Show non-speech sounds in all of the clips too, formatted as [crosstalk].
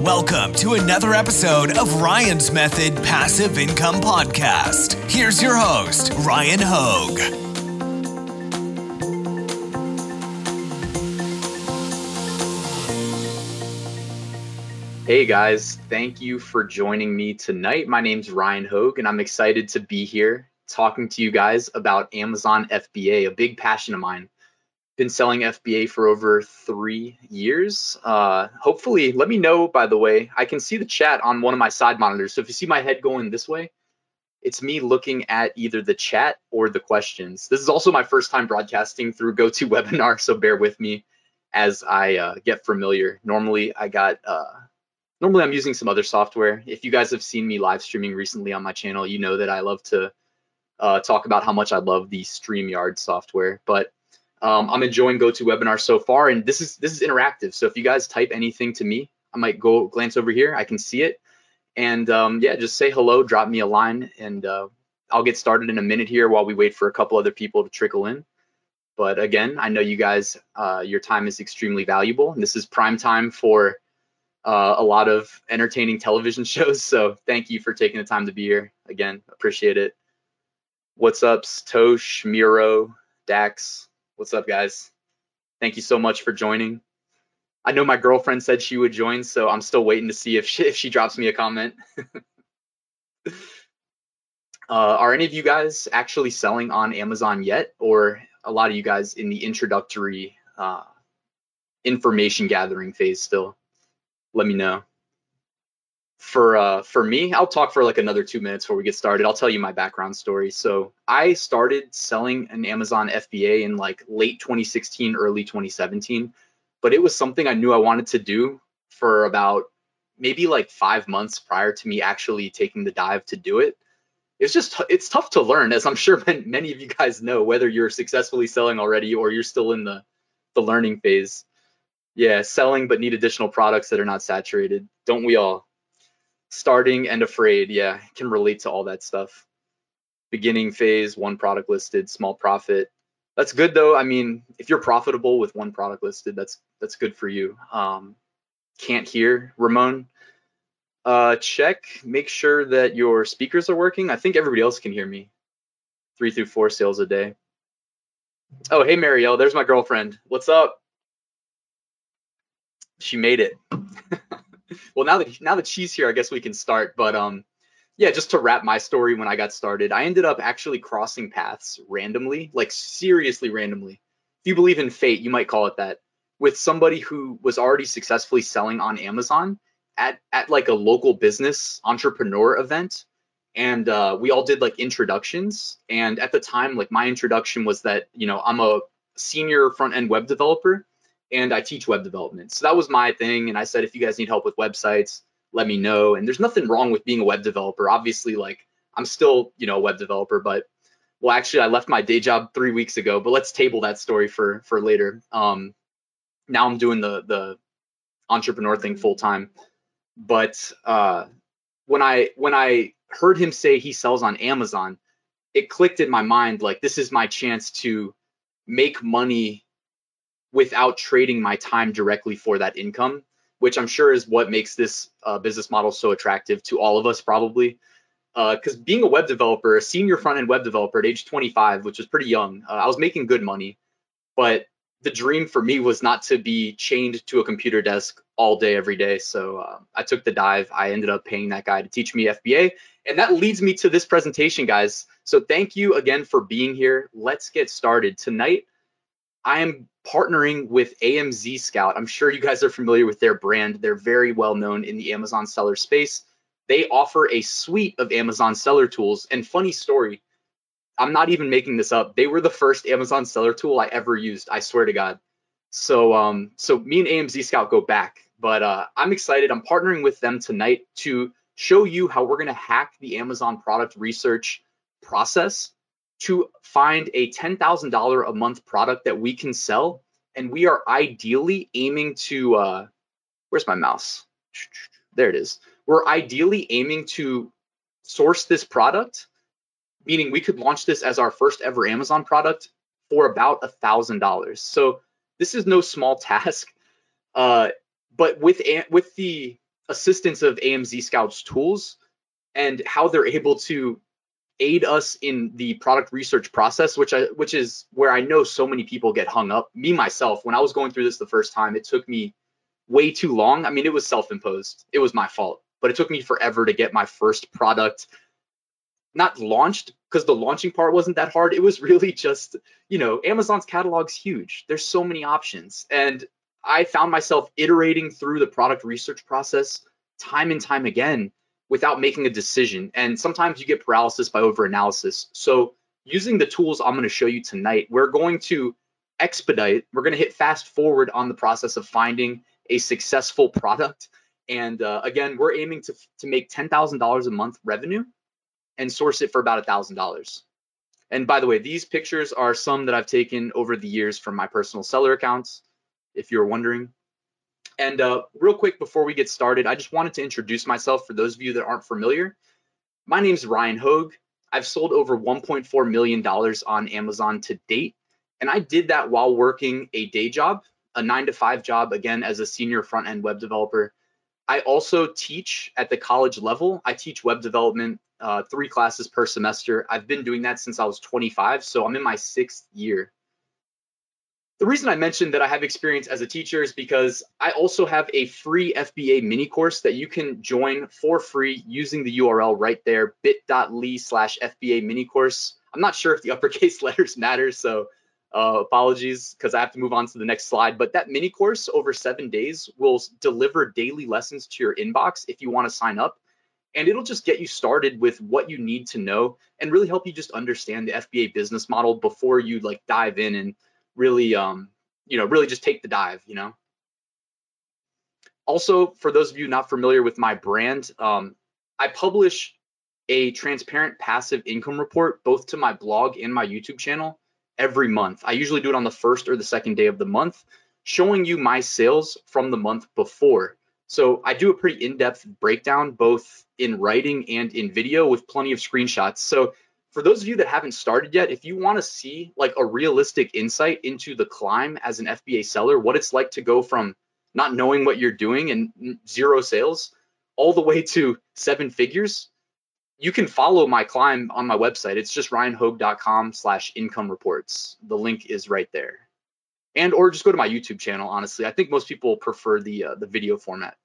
Welcome to another episode of Ryan's Method Passive Income Podcast. Here's your host, Ryan Hogue. Hey guys, thank you for joining me tonight. My name's Ryan Hogue, and I'm excited to be here talking to you guys about Amazon FBA, a big passion of mine been selling FBA for over three years. Uh, hopefully, let me know, by the way. I can see the chat on one of my side monitors. So if you see my head going this way, it's me looking at either the chat or the questions. This is also my first time broadcasting through GoToWebinar, so bear with me as I uh, get familiar. Normally, I got, uh, normally I'm using some other software. If you guys have seen me live streaming recently on my channel, you know that I love to uh, talk about how much I love the StreamYard software. But um, I'm enjoying GoToWebinar so far, and this is this is interactive. So if you guys type anything to me, I might go glance over here. I can see it, and um, yeah, just say hello, drop me a line, and uh, I'll get started in a minute here while we wait for a couple other people to trickle in. But again, I know you guys, uh, your time is extremely valuable, and this is prime time for uh, a lot of entertaining television [laughs] shows. So thank you for taking the time to be here. Again, appreciate it. What's up, Tosh, Miro, Dax? What's up, guys? Thank you so much for joining. I know my girlfriend said she would join, so I'm still waiting to see if she, [laughs] if she drops me a comment. [laughs] uh, are any of you guys actually selling on Amazon yet, or a lot of you guys in the introductory uh, information gathering phase still? Let me know for uh, for me, I'll talk for like another two minutes before we get started. I'll tell you my background story. So I started selling an Amazon FBA in like late 2016, early 2017, but it was something I knew I wanted to do for about maybe like five months prior to me actually taking the dive to do it. It's just it's tough to learn, as I'm sure [laughs] many of you guys know, whether you're successfully selling already or you're still in the the learning phase. Yeah, selling but need additional products that are not saturated. Don't we all? Starting and afraid yeah can relate to all that stuff. Beginning phase one product listed small profit. That's good though. I mean if you're profitable with one product listed that's that's good for you. Um, can't hear. Ramon uh, check make sure that your speakers are working. I think everybody else can hear me. Three through four sales a day. Oh hey marielle there's my girlfriend. What's up? She made it [laughs] [laughs] well, now that now that she's here, I guess we can start. But um, yeah, just to wrap my story when I got started, I ended up actually crossing paths randomly, like seriously randomly. If you believe in fate, you might call it that, with somebody who was already successfully selling on Amazon at at like a local business entrepreneur event. And uh, we all did like introductions. And at the time, like my introduction was that, you know, I'm a senior front end web developer and I teach web development. So that was my thing. And I said, if you guys need help with websites, let me know. And there's nothing wrong with being a web developer. Obviously, like I'm still, you know, a web developer, but well, actually, I left my day job three weeks ago. But let's table that story for for later. Um, now I'm doing the the entrepreneur thing full time. But uh, when I when I heard him say he sells on Amazon, it clicked in my mind like this is my chance to make money without trading my time directly for that income, which I'm sure is what makes this uh, business model so attractive to all of us, probably. Because uh, being a web developer, a senior front end web developer at age 25, which was pretty young, uh, I was making good money. But the dream for me was not to be chained to a computer desk all day, every day. So uh, I took the dive. I ended up paying that guy to teach me FBA. And that leads me to this presentation, guys. So thank you again for being here. Let's get started. Tonight, I am partnering with AMZ Scout. I'm sure you guys are familiar with their brand. They're very well known in the Amazon seller space. They offer a suite of Amazon seller tools. And funny story, I'm not even making this up. They were the first Amazon seller tool I ever used. I swear to God. So, um, so me and AMZ Scout go back, but uh, I'm excited. I'm partnering with them tonight to show you how we're going to hack the Amazon product research process to find a $10,000 a month product that we can sell. And we are ideally aiming to, uh, where's my mouse? There it is. We're ideally aiming to source this product, meaning we could launch this as our first ever Amazon product for about a thousand dollars. So this is no small [laughs] task. Uh, but with with the assistance of AMZ Scouts tools and how they're able to aid us in the product research process, which I which is where I know so many people get hung up. Me myself, when I was going through this the first time, it took me way too long. I mean, it was self-imposed. It was my fault, but it took me forever to get my first product not launched because the launching part wasn't that hard. It was [laughs] really just, you know, Amazon's catalog's huge. There's so many options. And I found myself iterating through the product research process time and time again without making a decision. And sometimes you get paralysis by overanalysis. So, using the tools I'm going to show you tonight, we're going to expedite, we're going to hit fast forward on the process of finding a successful product. And uh, again, we're aiming to, to make $10,000 a month revenue and source it for about $1,000. And by the way, these pictures are some that I've taken over the years from my personal seller accounts, if you're wondering. And uh, real quick before we get started, I just wanted to introduce myself for those of you that aren't familiar. My name is Ryan Hogue. I've sold over $1.4 million on Amazon to date. And I did that while working a day job, a nine to five job, again, as a senior front end web developer. I also teach at the college level. I teach web development uh, three classes per semester. I've been doing that since I was 25, so I'm in my sixth year. The reason I mentioned that I have experience as a teacher is because I also have a free FBA mini course that you can join for free using the URL right there, bit.ly slash FBA mini course. I'm not sure if the uppercase [laughs] letters matter, so uh, apologies because I have to move on to the next slide. But that mini course over seven days will deliver daily lessons to your inbox if you want to sign up and it'll just get you started with what you need to know and really help you just understand the FBA business model before you like dive in and really um you know really just take the dive you know also for those of you not familiar with my brand um I publish a transparent passive income report both to my blog and my YouTube channel every month. I usually do it on the first or the second day of the month showing you my sales from the month before so I do a pretty in-depth breakdown, both in writing and in video with plenty of screenshots. So for those of you that haven't started yet, if you want to see like a realistic insight into the climb as an FBA seller, what it's like to go from not knowing what you're doing and zero sales all the way to seven figures, you can follow my climb on my website. It's just ryanhogue.com slash income reports. The link is right there and or just go to my YouTube channel. Honestly, I think most people prefer the uh, the video format.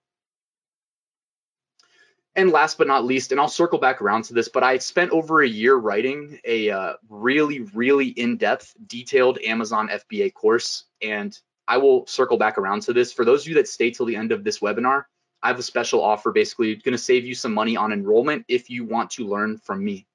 And last but not least, and I'll circle back around to this, but I spent over a year writing a uh, really, really in-depth, detailed Amazon FBA course, and I will circle back around to this. For those of you that stay till the end of this webinar, I have a special offer, basically going to save you some money on enrollment if you want to learn from me.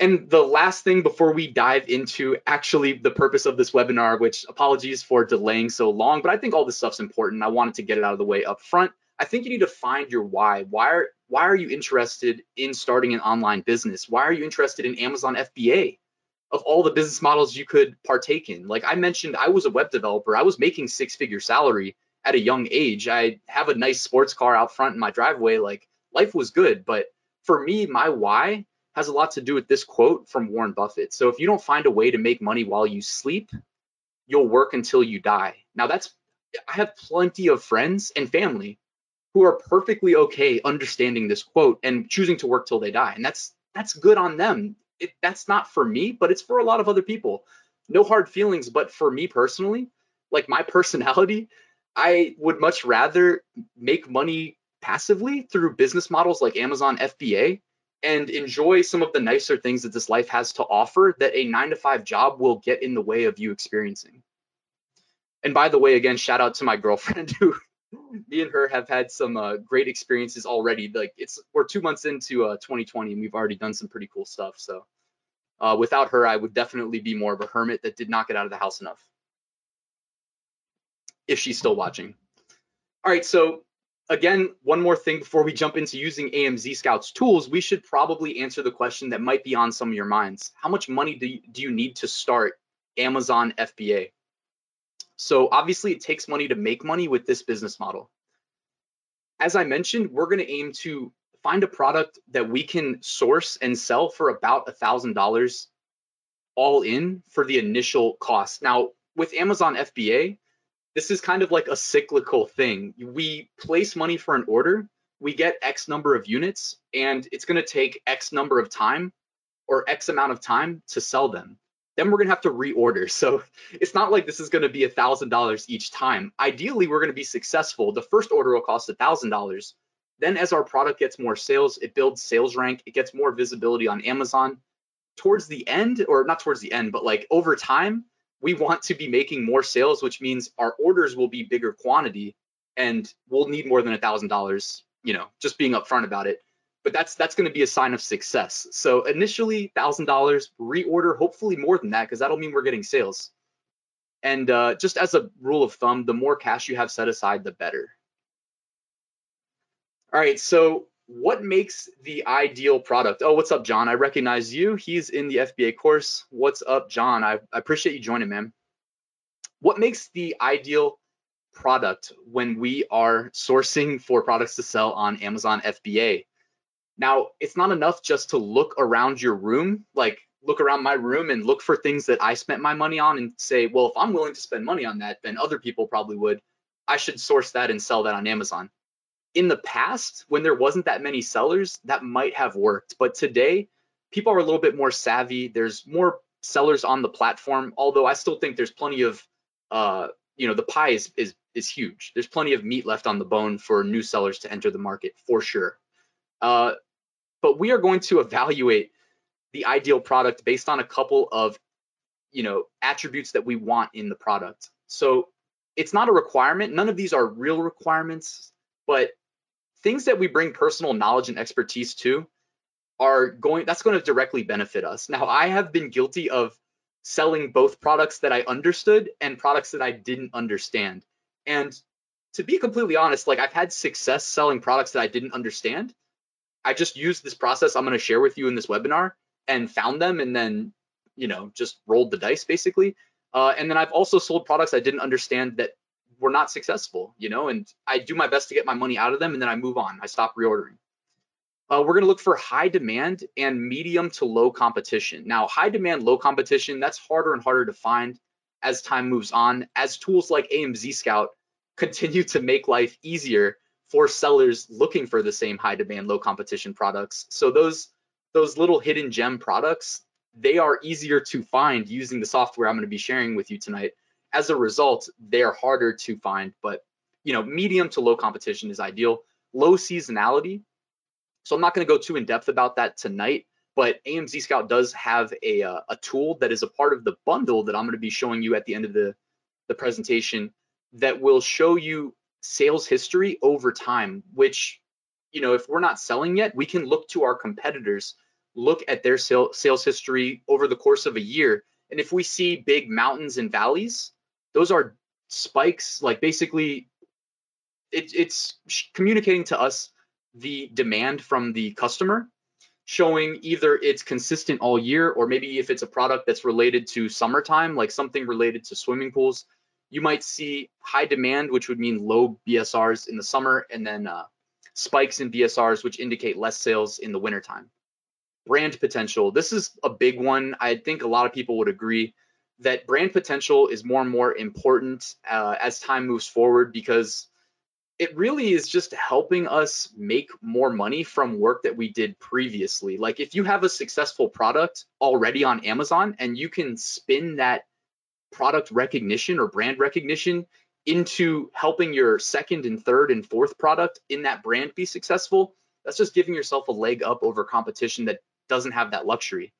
And the last thing before we dive into actually the purpose of this webinar, which apologies for delaying so long, but I think all this stuff's important. I wanted to get it out of the way up front. I think you need to find your why. Why are why are you interested in starting an online business? Why are you interested in Amazon FBA? Of all the business models you could partake in. Like I mentioned, I was a web developer. I was making six-figure salary at a young age. I have a nice sports car out front in my driveway. Like life was good, but for me, my why has a lot to do with this quote from Warren Buffett. So if you don't find a way to make money while you sleep, you'll work until you die. Now that's I have plenty of friends and family who are perfectly okay understanding this quote and choosing to work till they die. And that's that's good on them. It, that's not for me, but it's for a lot of other people. No hard feelings, but for me personally, like my [laughs] personality, I would much rather make money passively through business models like Amazon FBA and enjoy some of the nicer things that this life has to offer that a nine to five job will get in the way of you experiencing. And by the way, again, shout out to my girlfriend [laughs] who me and her have had some uh, great experiences already. Like it's we're two months into uh, 2020 and we've already done some pretty cool stuff. So uh, without her, I would definitely be more of a hermit that did not get out of the house enough. If she's still watching. All right, so again, one more thing before we jump into using AMZ Scouts tools, we should probably answer the question that might be on some of your minds. How much money do you, do you need to start Amazon FBA? So obviously it takes money to make money with this business model. As I mentioned, we're going to aim to find a product that we can source and sell for about a $1,000 all in for the initial cost. Now, with Amazon FBA, this is kind of like a cyclical thing. We place money for an order, we get X number of units, and it's going to take X number of time or X amount of time to sell them. Then we're going to have to reorder. So it's not like this is going to be a $1,000 each time. Ideally, we're going to be successful. The first order will cost a $1,000. Then, as our product gets more sales, it builds sales rank, it gets more visibility on Amazon. Towards the end, or not towards the end, but like over time, we want to be making more sales, which means our orders will be bigger quantity and we'll need more than a thousand dollars, you know, just being upfront about it. But that's that's going to be a sign of success. So initially, thousand dollars, reorder, hopefully more than that, because that'll mean we're getting sales. And uh, just as a rule of thumb, the more cash you have set aside, the better. All right, so what makes the ideal product? Oh, what's up, John? I recognize you. He's in the FBA course. What's up, John? I, I appreciate you joining, man. What makes the ideal product when we are sourcing for products to sell on Amazon FBA? Now, it's not enough just to look around your room, like look around my room and look for things that I spent my money on and say, well, if I'm willing to spend money on that, then other people probably would. I should source that and sell that on Amazon. In the past when there wasn't that many sellers that might have worked but today people are a little bit more savvy. There's more sellers on the platform although i still think there's plenty of uh, you know the pie is, is is huge. There's plenty of meat left on the bone for new sellers to enter the market for sure uh, but we are going to evaluate the ideal product based on a couple of you know attributes that we want in the product so it's not a requirement none of these are real requirements but things that we bring personal knowledge and expertise to are going that's going to directly benefit us. Now, I have been guilty of selling both products that I understood and products that I didn't understand. And to be completely honest, like I've had success selling products that I didn't understand. I just used this process I'm going to share with you in this webinar and found them and then, you know, just rolled the dice basically. Uh, and then I've also sold products I didn't understand that were not successful, you know, and I do my best to get my money out of them and then I move on. I stop reordering. Uh, we're going to look for high demand and medium to low competition. Now, high demand, low competition, that's harder and harder to find as time moves on, as tools like AMZ Scout continue to make life easier for sellers looking for the same high demand, low competition products. So those those little hidden gem products, they are easier to find using the software I'm going to be sharing with you tonight as a result, they are harder to find, but you know, medium to low competition is ideal. Low seasonality. So I'm not going to go too in depth about that tonight, but AMZ Scout does have a, uh, a tool that is a part of the bundle that I'm going to be showing you at the end of the, the presentation that will show you sales history over time, which, you know, if we're not selling yet, we can look to our competitors, look at their sales history over the course of a year. And if we see big mountains and valleys, those are spikes like basically it, it's communicating to us the demand from the customer showing either it's consistent all year or maybe if it's a product that's related to summertime like something related to swimming pools you might see high demand which would mean low bsrs in the summer and then uh, spikes in bsrs which indicate less sales in the wintertime brand potential this is a big one i think a lot of people would agree that brand potential is more and more important uh, as time moves forward because it really is just helping us make more money from work that we did previously. Like if you have a successful product already on Amazon and you can spin that product recognition or brand recognition into helping your second and third and fourth product in that brand be successful, that's just giving yourself a leg up over competition that doesn't have that luxury.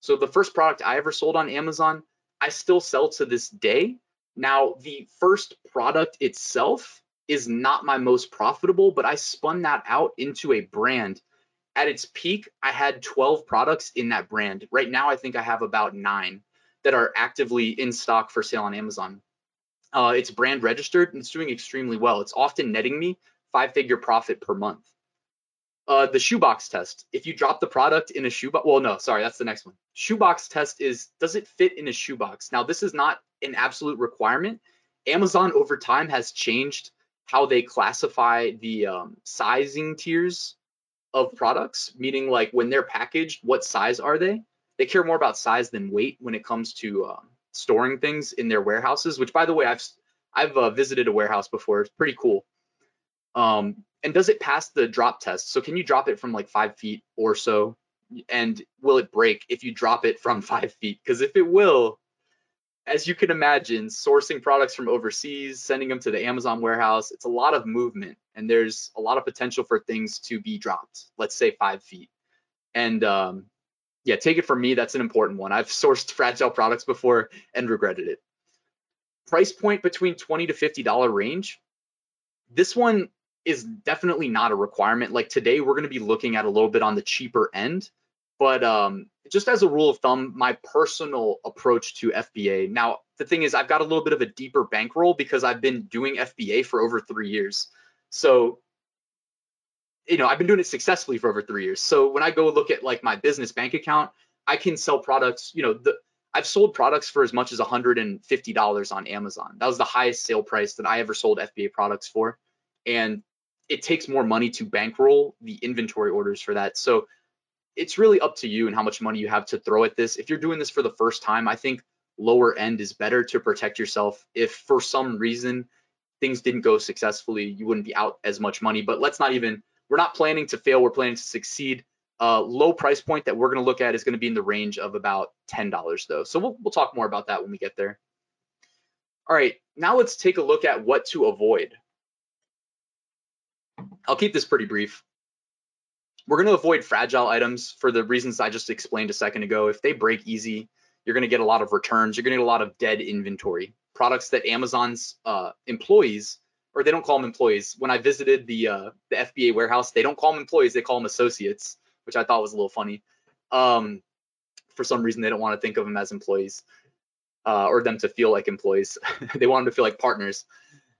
So the first product I ever sold on Amazon I still sell to this day. Now, the first product itself is not my most profitable, but I spun that out into a brand. At its peak, I had 12 products in that brand. Right now, I think I have about nine that are actively in stock for sale on Amazon. Uh, it's brand registered and it's doing extremely well. It's often netting me five figure profit per month. Uh, the shoebox test. If you drop the product in a shoebox, well, no, sorry, that's the next one. Shoebox test is does it fit in a shoebox? Now, this is not an absolute requirement. Amazon over time has changed how they classify the um, sizing tiers of products, meaning like when they're packaged, what size are they? They care more about size than weight when it comes to um, storing things in their warehouses. Which, by the way, I've I've uh, visited a warehouse before. It's pretty cool. Um, and does it pass the drop test? So can you drop it from like five feet or so? And will it break if you drop it from [laughs] five feet? Because if it will, as you can imagine, sourcing products from overseas, sending them to the Amazon warehouse, it's a lot of movement and there's a lot of potential for things to be dropped, let's say five feet. And um, yeah, take it from me, that's an important one. I've sourced fragile products before and regretted it. Price point between 20 to $50 range. This one is definitely not a requirement. Like today, we're going to be looking at a little bit on the cheaper end. But um, just as a rule of thumb, my personal approach to FBA. Now, the thing is, I've got a little bit of a deeper bankroll because I've been doing FBA for over three years. So, you know, I've been doing it successfully for over three years. So when I go look at like my business bank account, I can sell products. You know, the I've sold products for as much as $150 on Amazon. That was the highest sale price that I ever sold FBA products for. And it takes more money to bankroll the inventory orders for that. So it's really up to you and how much money you have to throw at this. If you're doing this for the first time, I think lower end is better to protect yourself. If for some reason things didn't go successfully, you wouldn't be out as much money. But let's not even, we're not planning to fail, we're planning to succeed. Uh, low price point that we're going to look at is going to be in the range of about $10 though. So we'll, we'll talk more about that when we get there. All right, now let's take a look at what to avoid. I'll keep this pretty brief. We're going to avoid fragile items for the reasons I just explained a second ago. If they break easy, you're going to get a lot of returns. You're going to get a lot of dead inventory. Products that Amazon's uh, employees, or they don't call them employees. When I visited the uh, the FBA warehouse, they don't call them employees. They call them associates, which I thought was a little funny. Um, for some reason, they don't want to think of them as employees uh, or them to feel like employees. [laughs] they want them to feel like partners.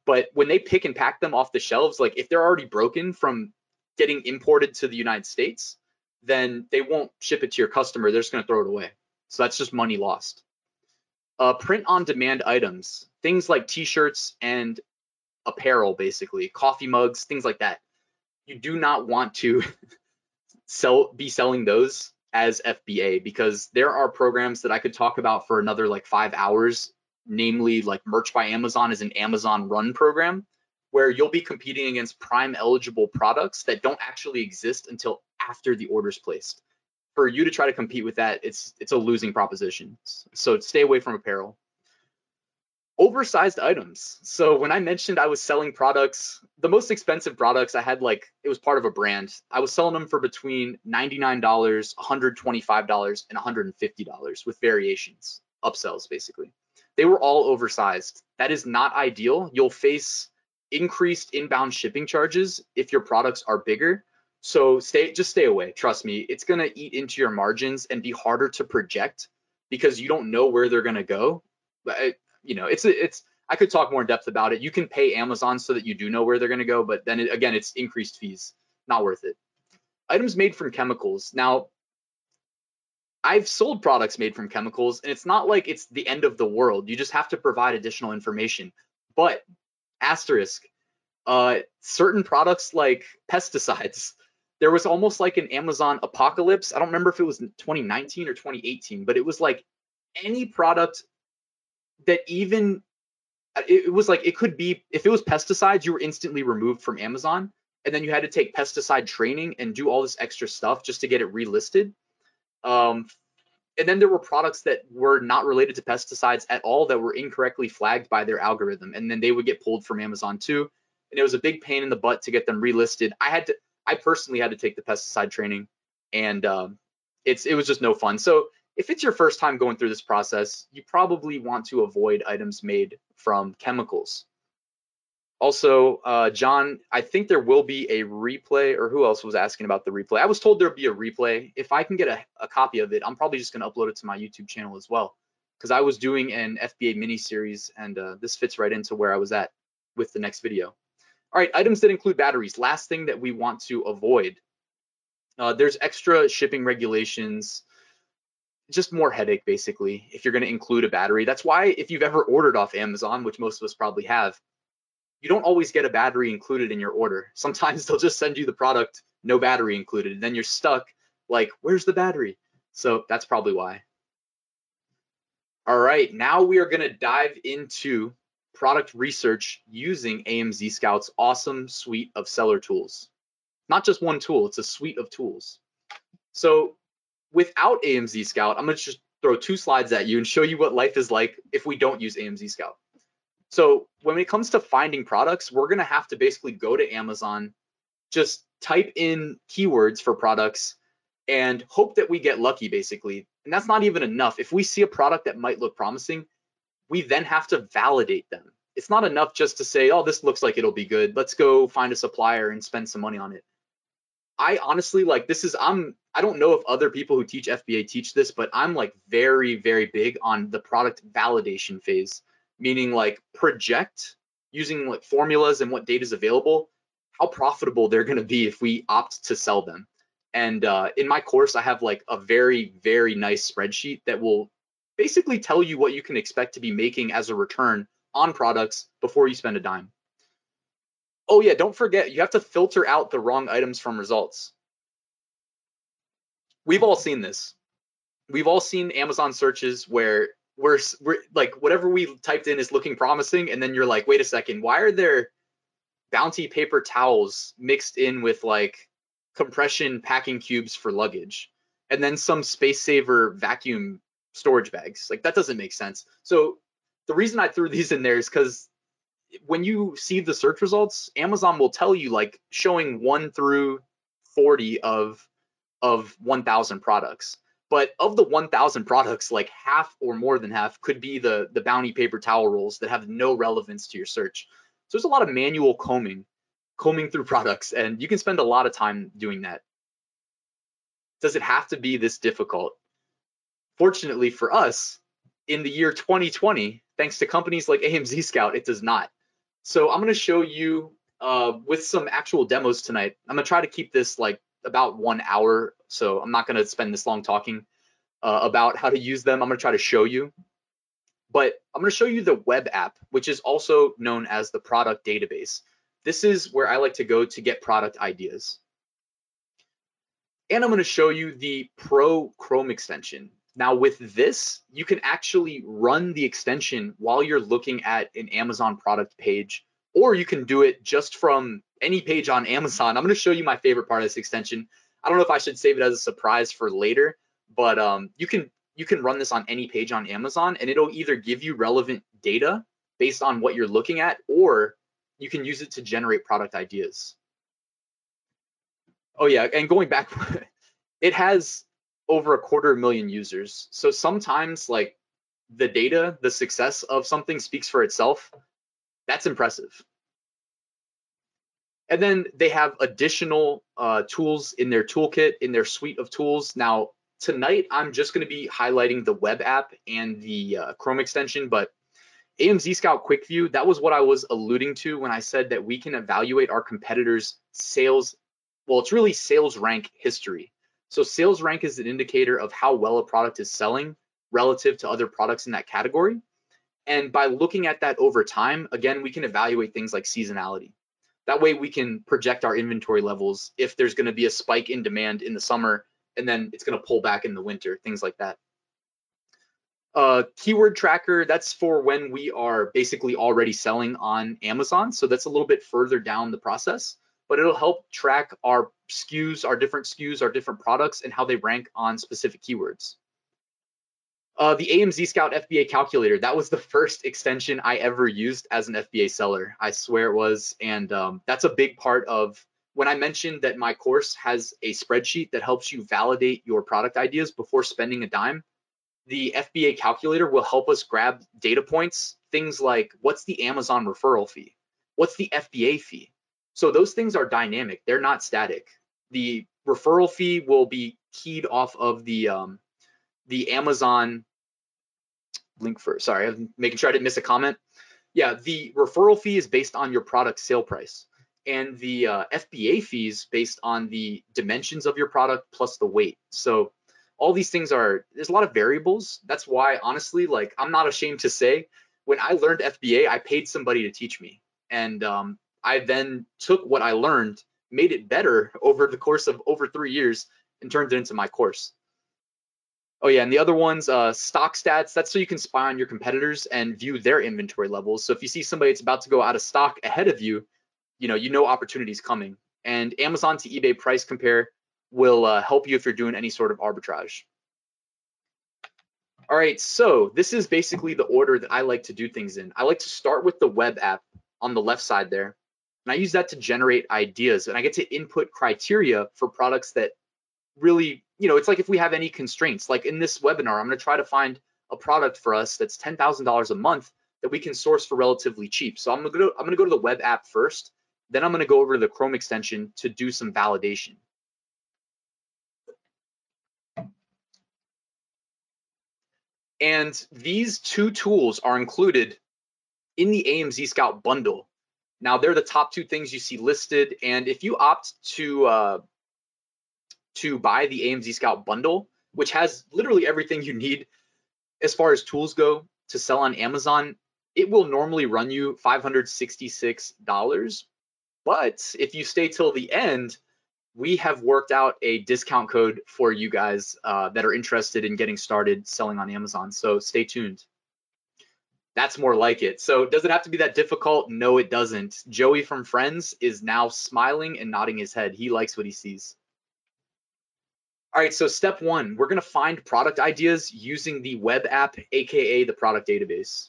But when they pick and pack them off the shelves, like if they're already broken from getting imported to the United States, then they won't ship it to your customer. They're just going to throw it away. So that's just money lost. Uh, print on demand items, things like t shirts and apparel, basically, coffee mugs, things like that. You do not want to [laughs] sell be selling those as FBA because there are programs that I could talk about for another like five hours namely like Merch by Amazon is an Amazon run program where you'll be competing against prime eligible products that don't actually exist until after the order's placed. For you to try to compete with that, it's it's a losing proposition. So stay away from apparel. Oversized items. So when I mentioned I was selling products, the most expensive products I had like it was part of a brand. I was selling them for between $99, $125 and $150 with variations, upsells basically they were all oversized. That is not ideal. You'll face increased inbound shipping charges if your products are bigger. So stay just stay away. Trust me, it's going to eat into your margins and be harder to project because you don't know where they're going to go. You know, it's it's I could talk more in depth about it. You can pay Amazon so that you do know where they're going to go, but then it, again, it's increased fees. Not worth it. Items made from chemicals. Now, I've sold products made from chemicals, and it's not like it's the end of the world. You just have to provide additional information. But asterisk, uh, certain products like pesticides, there was almost like an Amazon apocalypse. I don't remember if it was 2019 or 2018, but it was like any product that even uh, it was like it could be if it was pesticides, you were instantly removed from Amazon, and then you had to take pesticide training and do all this extra stuff just to get it relisted. Um, and then there were products that were not related to pesticides at all that were incorrectly flagged by their algorithm, and then they would get pulled from Amazon too. And it was a big pain in the butt to get them relisted. I had to, I personally had to take the pesticide training, and um, it's it was just no fun. So if it's your first time going through this process, you probably want to avoid items made from chemicals. Also, uh, John, I think there will be a replay, or who else was asking about the replay? I was told there'd be a replay. If I can get a, a copy of it, I'm probably just going to upload it to my YouTube channel as well, because I was doing an FBA mini series, and uh, this fits right into where I was at with the next video. All right, items that include batteries. Last thing that we want to avoid. Uh, there's extra shipping regulations, just more headache basically if you're going to include a battery. That's why if you've ever ordered off Amazon, which most of us probably have, you don't always get a battery included in your order. [laughs] Sometimes they'll just send you the product, no battery included. And then you're stuck like, where's the battery? So that's probably why. All right, now we are going to dive into product research using AMZ Scout's awesome suite of seller tools. Not just one tool, it's a suite of tools. So without AMZ Scout, I'm going to just throw two slides at you and show you what life is like if we don't use AMZ Scout. So when it comes to finding products, we're going to have to basically go to Amazon, just type in keywords for products and hope that we get lucky basically. And that's not even enough. If we see a product that might look promising, we then have to validate them. It's not enough just to say, oh, this looks like it'll be good. Let's go find a supplier and spend some money on it. I honestly like this is I'm I don't know if other people who teach FBA teach this, but I'm like very very big on the product validation phase, meaning like project using like formulas and what data is available, how profitable they're going to be if we opt to sell them. And uh, in my course, I have like a very very nice spreadsheet that will basically tell you what you can expect to be making as a return on products before you spend a dime. Oh yeah, don't forget, you have to filter out the wrong items from results. We've all seen this. We've all seen Amazon searches where we're, we're like whatever we typed in is looking promising, and then you're like, wait a second, why are there bounty paper towels mixed in with like compression packing cubes for luggage, and then some space saver vacuum storage bags? Like that doesn't make sense. So the reason I threw [laughs] these in there is because when you see the search results, Amazon will tell you like showing one through 40 of of 1,000 products. But of the 1,000 products, like half or more than half could be the the bounty paper towel rolls that have no relevance to your search. So there's a lot of manual combing, combing through [laughs] products, and you can spend a lot of time doing that. Does it have to be this difficult? Fortunately for us, in the year 2020, thanks to companies like [laughs] AMZ Scout, it does not. So I'm going to show you uh, with some actual demos tonight. I'm going to try to keep this like about one hour. So I'm not going to spend this long talking uh, about how to use them. I'm going to try to show you. But I'm going to show you the web app, which is also known as the product database. This is where I like to go to get product ideas. And I'm going to show you the Pro Chrome extension. Now with this, you can actually run the extension while you're looking at an Amazon product page, or you can do it just from any page on Amazon. I'm going to show you my favorite part of this extension. I don't know if I should save it as a surprise for later, but um, you can you can run this on any page on Amazon, and it'll either give you relevant data based on what you're looking at, or you can use it to generate product ideas. Oh yeah, and going back, [laughs] it has over a quarter million users. So sometimes like the data, the success of something speaks for itself. That's impressive. And then they have additional uh, tools in their toolkit, in their suite of tools. Now, tonight, I'm just going to be highlighting the web app and the uh, Chrome extension, but AMZ Scout Quick View, that was what I was alluding to when I said that we can evaluate our competitors' sales. Well, it's really sales rank history. So sales rank is an indicator of how well a product is selling relative to other products in that category. And by looking at that over time, again, we can evaluate things like seasonality. That way we can project our inventory levels if there's going to be a spike in demand in the summer and then it's going to pull back in the winter, things like that. Uh, keyword tracker, that's for when we are basically already selling on Amazon. So that's a little bit further down the process but it'll help track our SKUs, our different SKUs, our different products, and how they rank on specific keywords. Uh, the AMZ Scout FBA calculator, that was the first extension I ever used as an FBA seller. I swear it was. And um, that's a big part of when I mentioned that my course has a spreadsheet that helps you validate your product ideas before spending a dime. The FBA calculator will help us grab data points, things like what's the Amazon referral fee? What's the FBA fee? So those things are dynamic. They're not static. The referral fee will be keyed off of the um, the Amazon link for. Sorry, I'm making sure I didn't miss a comment. Yeah, the referral fee is based on your product sale price, and the uh, FBA fees based on the dimensions of your product plus the weight. So all these things are there's a lot of variables. That's why honestly, like I'm not ashamed to say, when I learned FBA, I paid somebody to teach me, and um, I then took what I learned, made it better [laughs] over the course of over three years, and turned it into my course. Oh yeah, and the other ones, uh, stock stats. That's so you can spy on your competitors and view their inventory levels. So if you see somebody that's about to go out of stock ahead of you, you know you know opportunities coming. And Amazon to eBay price compare will uh, help you if you're doing any sort of arbitrage. All right, so this is basically the order that I like to do things in. I like to start with the web app on the left side there, and I use that to generate ideas, and I get to input criteria for products that really, you know, it's like if we have any constraints, like in this webinar, I'm going to try to find a product for us that's $10,000 a month that we can source for relatively cheap. So I'm going to go, I'm going to go to the web app first, then I'm going to go over to the Chrome extension to do some validation. And these two tools are included in the AMZ Scout bundle. Now they're the top two things you see listed. And if you opt to uh, to buy the AMZ Scout bundle, which has literally everything you need as far as tools go to sell on Amazon, it will normally run you $566. But if you stay till the end, we have worked out a discount code for you guys uh, that are interested in getting started selling on Amazon. So stay tuned. That's more like it. So does it have to be that difficult? No, it doesn't. Joey from Friends is now smiling and nodding his head. He likes what he sees. All right, so step one, we're gonna find product ideas using the web app, AKA the product database.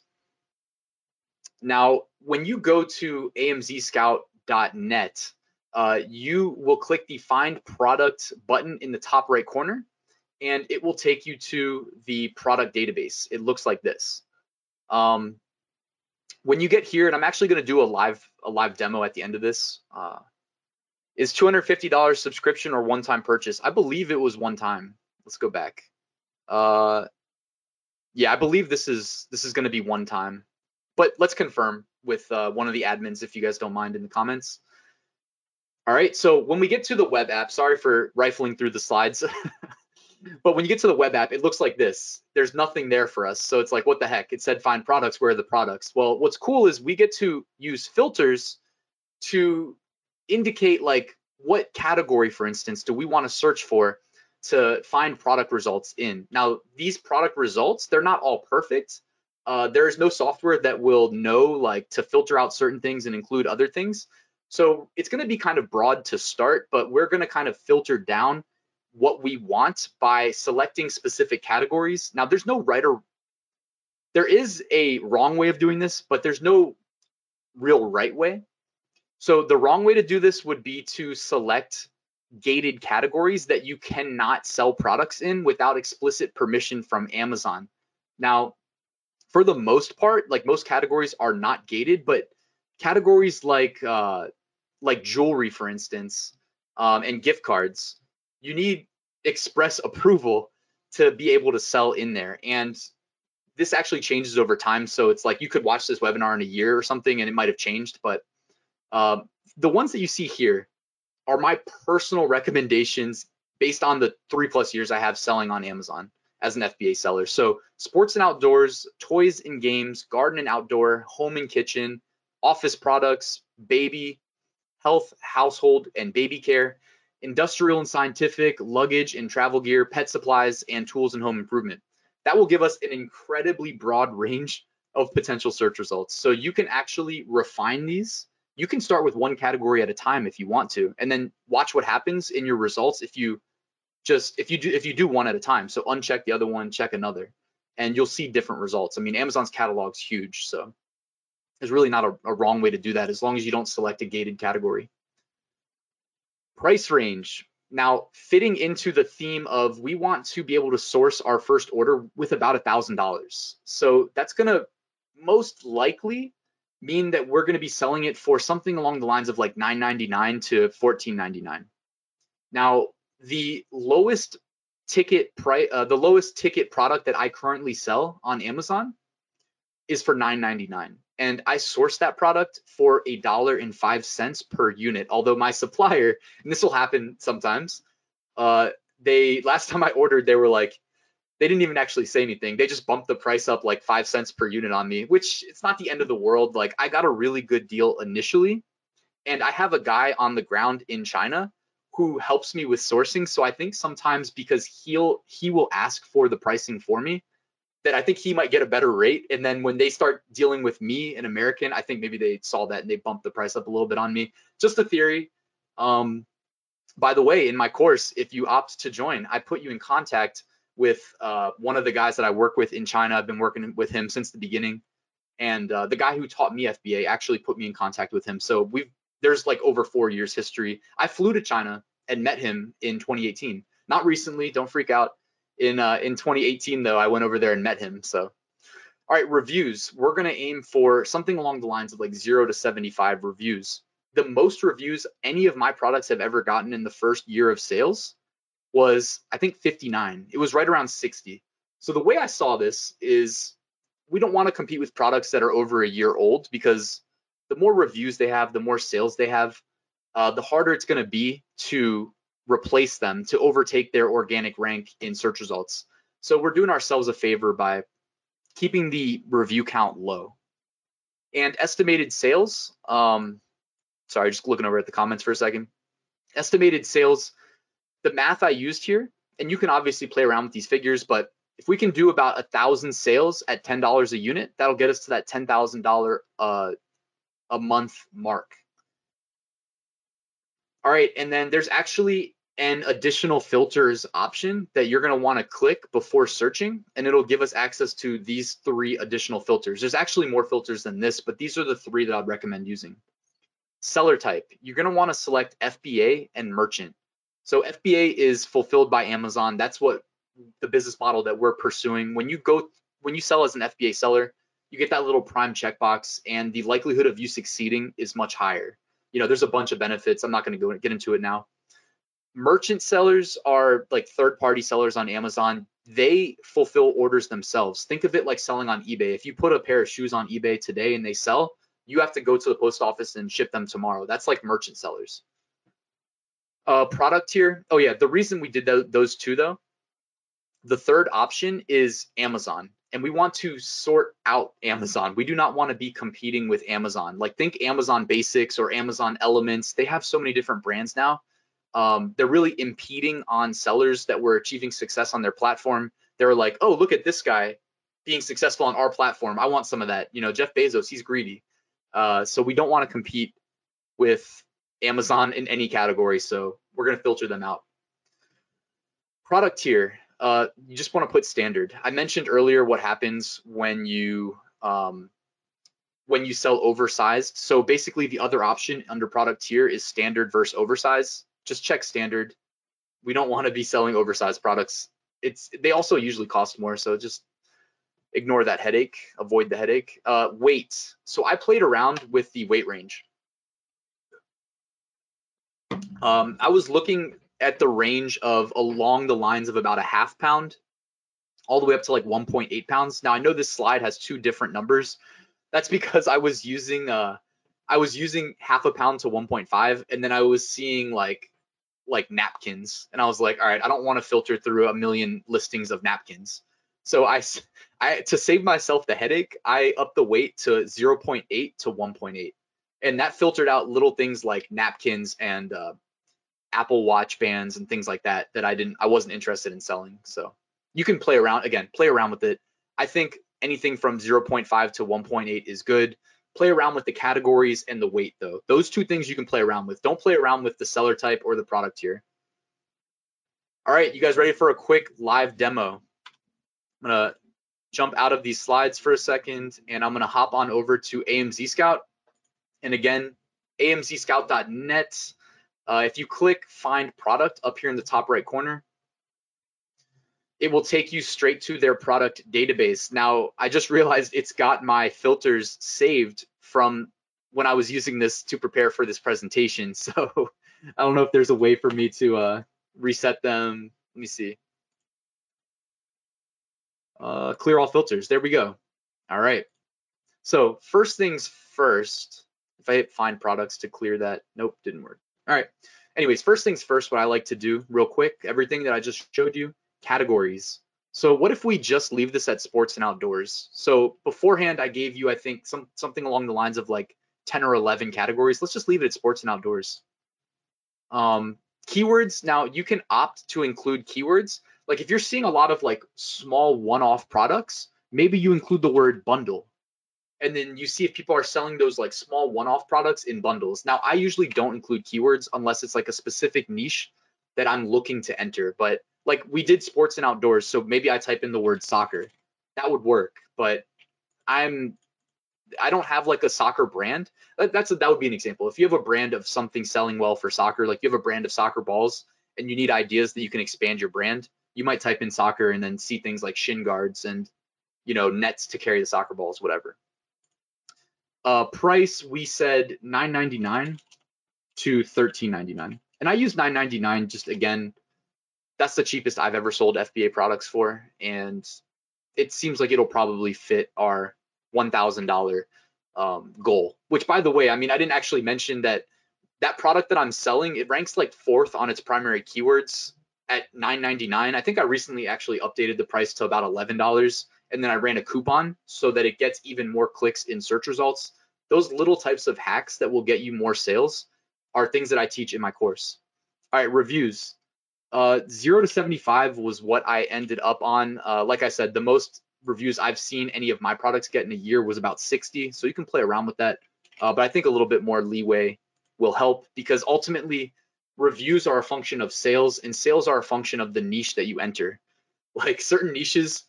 Now, when you go to amzscout.net, uh, you will click the find product button in the top right corner and it will take you to the product database. It looks like this. Um, when you get here, and I'm actually going to do a live a live demo at the end of this. Uh, is $250 subscription or one-time purchase? I believe it was one time. Let's go back. Uh, yeah, I believe this is this is going to be one time, but let's confirm with uh, one of the admins if you guys don't mind in the comments. All right, so when we get to the web app, sorry for rifling through the slides, [laughs] but when you get to the web app, it looks like this. There's nothing there for us. So it's like, what the heck? It said find products, where are the products? Well, what's cool is we get to use filters to indicate like what category, for instance, do we want to search for to find product results in. Now, these product results, they're not all perfect. Uh, there is no software that will know like to filter out certain things and include other things. So it's going to be kind of broad to start, but we're going to kind of filter down what we want by selecting specific categories. Now, there's no right or there is a wrong way of doing this, but there's no real right way. So the wrong way to do this would be to select gated categories that you cannot sell products in without explicit permission from Amazon. Now, for the most part, like most categories are not gated, but categories like uh, like jewelry, for instance, um, and gift cards, you need express approval to be able to sell in there. And this actually changes over time. So it's like you could watch this webinar in a year or something and it might have changed. But um, the ones that you see here are my personal recommendations based on the three plus years I have selling on Amazon as an FBA seller. So sports and outdoors, toys and games, garden and outdoor, home and kitchen, office products, baby, health, household, and baby care, industrial and scientific, luggage and travel gear, pet supplies, and tools and home improvement. That will give us an incredibly broad range of potential search results. So you can actually refine these. You can start with one category at a time if you want to, and then watch what happens in your results if you just if you do if you do one at a time. So uncheck the other one, check another, and you'll see different results. I mean, Amazon's catalog's huge, so there's really not a, a wrong way to do that as long as you don't select a gated category. Price range. Now, fitting into the theme of we want to be able to source our first order with about a $1,000. So that's going to most likely mean that we're going to be selling it for something along the lines of like $9.99 to $14.99. Now, the lowest ticket price, uh, the lowest ticket product that I currently sell on Amazon is for $9.99 and I source that product for a dollar and five cents per unit. Although my [laughs] supplier, and this will happen sometimes, uh, they last time I ordered, they were like, they didn't even actually say anything. They just bumped the price up like five cents per unit on me, which it's not the end of the world. Like I got a really good deal initially, and I have a guy on the ground in China who helps me with sourcing. So I think sometimes because he'll he will ask for the pricing for me, that I think he might get a better rate. And then when they start dealing with me, an American, I think maybe they saw that and they bumped the price up a little bit on me. Just a theory. Um, by the way, in my course, if you opt to join, I put you in contact with uh, one of the guys that I work with in China. I've been working with him since the beginning, and uh, the guy who taught me FBA actually put me in contact with him. So we've there's like over four years history. I flew to China and met him in 2018. Not recently, don't freak out. In uh, in 2018 though, I went over there and met him. So all right, reviews. We're gonna aim for something along the lines of like zero to 75 reviews. The most reviews any of my products have ever gotten in the first year of sales was I think 59. It was right around 60. So the way I saw this is we don't want to compete with products that are over a year old because the more reviews they have, the more sales they have, uh, the harder it's going to be to replace them to overtake their organic rank in search results. So we're doing ourselves a favor by keeping the review count low. And estimated sales, um, sorry, just looking over at the comments for a second. Estimated sales, the math I used here, and you can obviously play around with these figures, but if we can do about a thousand sales at ten dollars a unit, that'll get us to that ten thousand dollar uh, a month mark. All right, and then there's actually an additional filters option that you're going to want to click before searching, and it'll give us access to these three additional filters. There's actually more filters than this, but these are the three that I'd recommend using. Seller type, you're going to want to select FBA and merchant. So FBA is fulfilled by Amazon. That's what the business model that we're pursuing. When you go, when you sell as an FBA seller, you get that little prime checkbox, and the likelihood of you succeeding is much higher. You know, there's a bunch of benefits. I'm not going to go get into it now. Merchant sellers are like third party sellers on Amazon. They fulfill orders themselves. Think of it like selling on eBay. If you put a pair of shoes on eBay today and they sell, you have to go to the post office and ship them tomorrow. That's like merchant sellers. Uh, product tier. Oh yeah, the reason we did th- those two though, the third option is Amazon, and we want to sort out Amazon. We do not want to be competing with Amazon. Like think Amazon Basics or Amazon Elements. They have so many different brands now. Um, they're really impeding on sellers that were achieving success on their platform. They're like, oh, look at this guy being successful on our platform. I want some of that. You know, Jeff Bezos, he's greedy. Uh, so we don't want to compete with Amazon in any category. So we're going to filter them out. Product tier, uh, you just want to put standard. I mentioned earlier what happens when you um, when you sell oversized. So basically, the other option under product tier is standard versus oversized. Just check standard. We don't want to be selling oversized products. It's they also usually cost more, so just ignore that headache. Avoid the headache. Uh, weight. So I played around with the weight range. Um, I was looking at the range of along the lines of about a half pound all the way up to like 1.8 pounds. Now I know this slide has two different numbers. That's because I was using uh I was using half a pound to 1.5 and then I was seeing like like napkins and I was like, all right, I don't want to filter through a million listings of napkins. So I I to save myself the headache, I upped the weight to 0.8 to 1.8. And that filtered out little things like napkins and uh, Apple Watch bands and things like that that I didn't I wasn't interested in selling. So you can play around again, play around with it. I think anything from 0.5 to 1.8 is good. Play around with the categories and the weight though. Those two things you can play around with. Don't play around with the seller type or the product tier. All right, you guys ready for a quick live demo? I'm gonna jump out of these slides for a second and I'm gonna hop on over to AMZ Scout. And again, amzscout.net uh, if you click find product up here in the top right corner, it will take you straight to their product database. Now, I just realized it's got my filters saved from when I was using this to prepare for this presentation. [laughs] So I don't know if there's a way for me to uh, reset them. Let me see. Uh, clear all filters. There we go. All right. So first things first, if I hit find products to clear that, nope, didn't work. All right. Anyways, first things first, what I like to do real quick, everything that I just showed you, categories. So what if we just leave this at sports and outdoors? So beforehand, I gave you, I think, some something along the lines of like 10 or 11 categories. Let's just leave it at sports and outdoors. Um, keywords now you can opt to include keywords like if you're seeing a lot of like small one-off products maybe you include the word bundle and then you see if people are selling those like small one-off products in bundles now i usually don't include keywords unless it's like a specific niche that i'm looking to enter but like we did sports and outdoors so maybe i type in the word soccer that would work but i'm I don't have like a soccer brand. That's a, that would be an example. If you have a brand of something selling well for soccer, like you have a brand of soccer balls and you need ideas that you can expand your brand, you might type in soccer and then see things like shin guards and you know nets to carry the soccer balls, whatever. Uh, price we said 9.99 to 13.99, and I use 9.99 just again. That's the cheapest I've ever sold FBA products for, and it seems like it'll probably fit our $1,000 um, goal. Which, by the way, I mean, I didn't actually mention that that product that I'm selling, it ranks like fourth on its primary keywords at $9.99. I think I recently actually updated the price to about $11, and then I ran a coupon so that it gets even more clicks in search results. Those little types of hacks that will get you more sales are things that I teach in my course. All right, reviews. Uh, zero to 75 was what I ended up on. Uh, like I said, the most reviews I've seen any of my products get in a year was about 60. So you can play around with that. Uh, but I think a little bit more leeway will help because ultimately reviews are a function of sales and sales are a function of the niche that you enter. Like certain niches,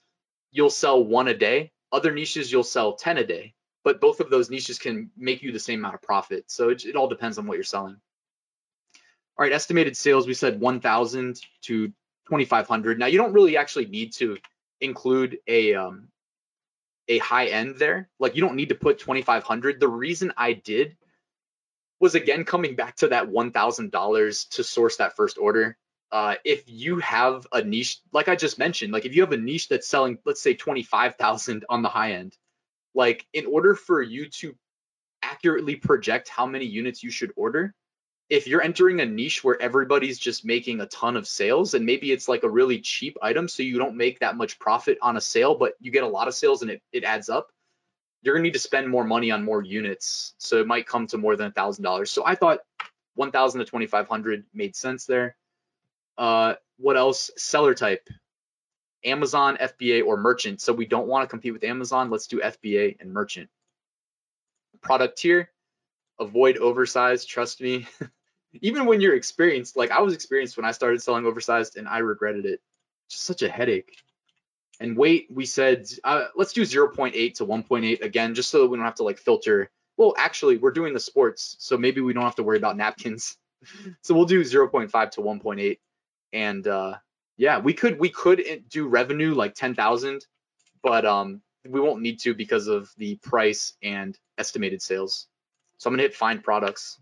you'll sell one a day. Other niches, you'll sell 10 a day. But both of those niches can make you the same amount of profit. So it, it all depends on what you're selling. All right, estimated sales, we said 1,000 to 2,500. Now you don't really actually need to include a um, a high end there. Like you don't need to put 2500. The reason I did was again coming back to that $1000 to source that first order. Uh, if you have a niche like I just mentioned, like if you have a niche that's selling let's say 25,000 on the high end, like in order for you to accurately project how many units you should order, if you're entering a niche where everybody's just making a ton of sales and maybe it's like a really cheap item so you don't make that much profit on a sale but you get a lot of sales and it, it adds up you're to need to spend more money on more units. So it might come to more than a thousand dollars. So i thought 1000 to 2500 made sense there uh, what else seller type amazon fba or merchant so we don't want to compete with amazon let's do fba and merchant product tier avoid oversized trust me [laughs] even when you're experienced, like I was experienced when I started selling oversized and I regretted it. Just such a headache. And weight, we said, uh, let's do 0.8 to 1.8 again, just so that we don't have to like filter. Well, actually, we're doing the sports, so maybe we don't have to worry about napkins. [laughs] so we'll do 0.5 to 1.8. And uh, yeah, we could we could do revenue like 10,000, but um, we won't need to because of the price and estimated sales. So I'm gonna hit find products.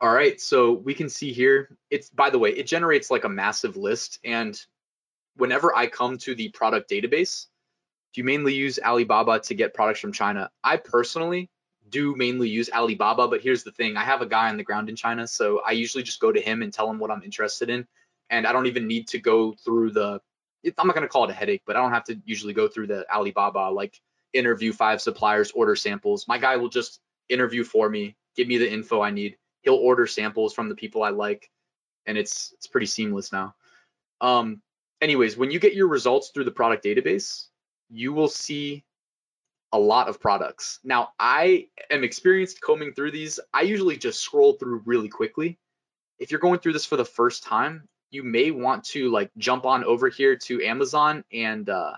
All right, so we can see here, it's by the way, it generates like a massive list. And whenever I come to the product database, do you mainly use Alibaba to get products from China? I personally do mainly use Alibaba, but here's the thing I have a guy on the ground in China, so I usually just go to him and tell him what I'm interested in. And I don't even need to go through the, I'm not going to call it a headache, but I don't have to usually go through the Alibaba, like interview five suppliers, order samples. My guy will just interview for me, give me the info I need. He'll order samples from the people I like, and it's it's pretty seamless now. Um, anyways, when you get your results through the product database, you will see a lot of products. Now, I am experienced combing through these. I usually just scroll through really quickly. If you're going through this for the first time, you may want to like jump on over here to Amazon and uh,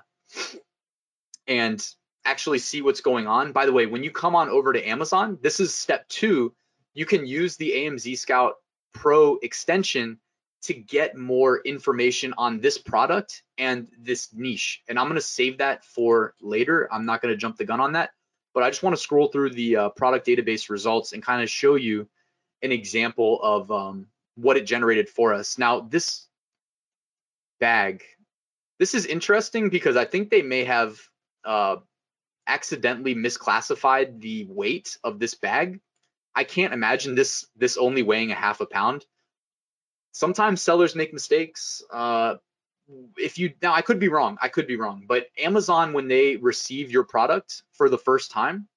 and actually see what's going on. By the way, when you come on over to Amazon, this is step two. You can use the AMZ Scout Pro extension to get more information on this product and this niche. And I'm going to save that for later. I'm not going to jump the gun on that, but I just want to scroll through the uh, product database results and kind of show you an example of um, what it generated for us. Now, this bag, this is interesting because I think they may have uh, accidentally misclassified the weight of this bag. I can't imagine this this only weighing a half a pound. Sometimes sellers make mistakes. Uh, if you now, I could be wrong. I could be wrong, but Amazon when they receive your product for the first time,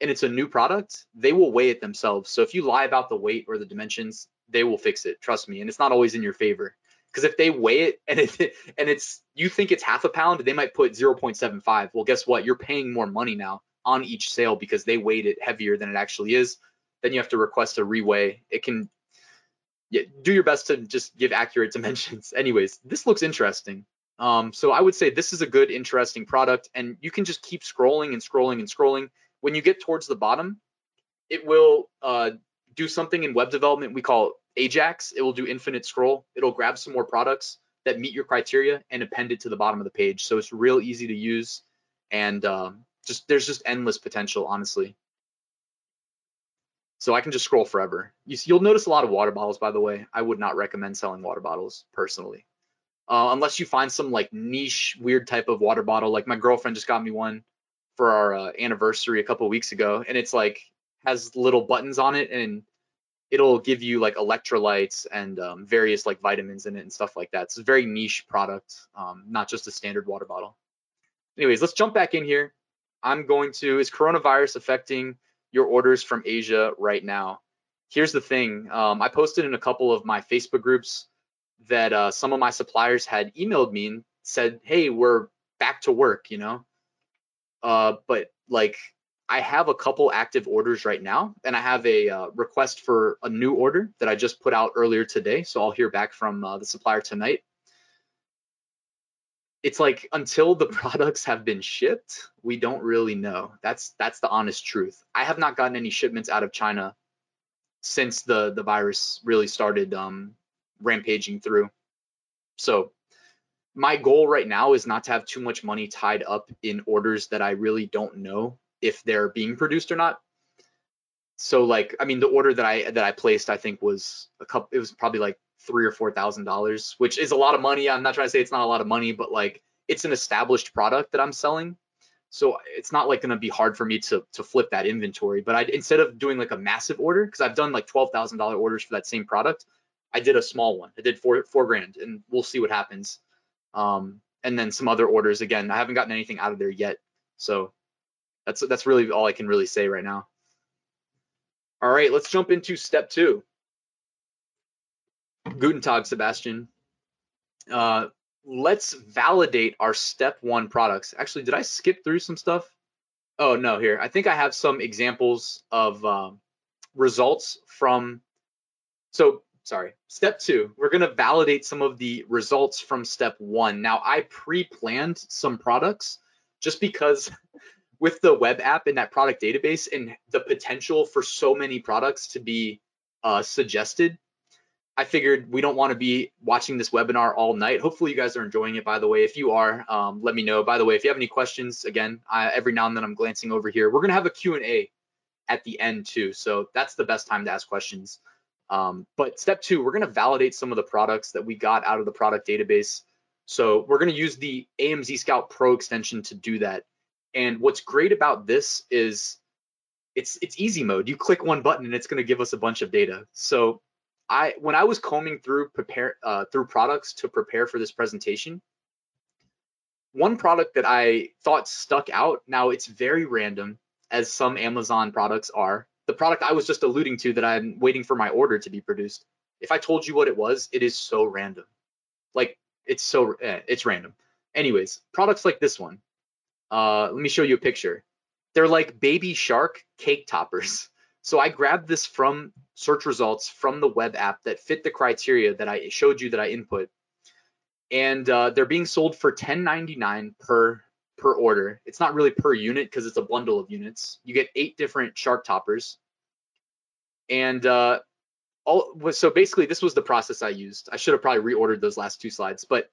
and it's a new product, they will weigh it themselves. So if you lie about the weight or the dimensions, they will fix it. Trust me. And it's not always in your favor. Because if they weigh it and it [laughs] and it's you think it's half a pound, they might put 0.75. Well, guess what? You're paying more money now on each sale because they weighed it heavier than it actually is. Then you have to request a reweigh. It can yeah, do your best to just give accurate [laughs] dimensions. Anyways, this looks interesting. Um, so I would say this is a good, interesting product, and you can just keep scrolling and scrolling and scrolling. When you get towards the bottom, it will uh, do something in web development we call Ajax. It will do infinite scroll. It'll grab some more products that meet your criteria and append it to the bottom of the page. So it's real easy to use, and um, just there's just endless potential, honestly. So I can just scroll forever. You, will notice a lot of water bottles, by the way. I would not recommend selling water bottles personally, uh, unless you find some like niche, weird type of water bottle. Like my girlfriend just got me one for our uh, anniversary a couple weeks ago, and it's like has little buttons on it, and it'll give you like electrolytes and um, various like vitamins in it and stuff like that. It's a very niche product, um, not just a standard water bottle. Anyways, let's jump back in here. I'm going to, is coronavirus affecting your orders from Asia right now. Here's the thing um, I posted in a couple of my Facebook groups that uh, some of my suppliers had emailed me and said, hey, we're back to work, you know? Uh, but like, I have a couple active orders right now, and I have a uh, request for a new order that I just put out earlier today. So I'll hear back from uh, the supplier tonight it's like until the [laughs] products have been shipped, we don't really know. That's that's the honest truth. I have not gotten any shipments out of China since the the virus really started um, rampaging through. So my goal right now is not to have too much money tied up in orders that I really don't know if they're being produced or not. So like I mean the order that I that I placed I think was a couple it was probably like three or four thousand dollars, which is a lot of money. I'm not trying to say it's not a lot of money, but like it's an established product that I'm selling. So it's not like going to be hard for me to to flip that inventory. But I instead of doing like a massive order, because I've done like twelve thousand dollar orders for that same product, I did a small one. I did four four grand, and we'll see what happens. Um, and then some other orders. Again, I haven't gotten anything out of there yet, so that's that's really all I can really say right now. All right, let's jump into step two. Guten Tag, Sebastian. Uh, let's validate our step one products. Actually, did I skip through some stuff? Oh, no, here. I think I have some examples of um, results from. So, sorry, step two, we're going to validate some of the results from step one. Now, I pre planned some products just because [laughs] with the web app and that product database and the potential for so many products to be uh, suggested I figured we don't want to be watching this webinar all night. Hopefully you guys are enjoying it, by the way. If you are, um, let me know. By the way, if you have any questions, again, I, every now and then I'm glancing over here. We're to have a Q&A at the end too. So that's the best time to ask questions. Um, but step two, we're to validate some of the products that we got out of the product database. So we're to use the AMZ Scout Pro extension to do that. And what's great about this is it's it's easy mode. You click one button and it's going to give us a bunch of data. So I when I was combing through prepare uh, through products to prepare for this presentation, one product that I thought stuck out. Now it's very random, as some Amazon products are. The product I was just alluding to that I'm waiting for my order to be produced. If I told you what it was, it is so random. Like it's so eh, it's random. Anyways, products like this one. Uh, let me show you a picture. They're like baby shark cake toppers. [laughs] So I grabbed this from search results from the web app that fit the criteria that I showed you that I input. And uh, they're being sold for $10.99 per per order. It's not really per unit because it's a bundle of units. You get eight different shark toppers. And uh, all so basically this was the process I used. I should have probably reordered those last two slides, but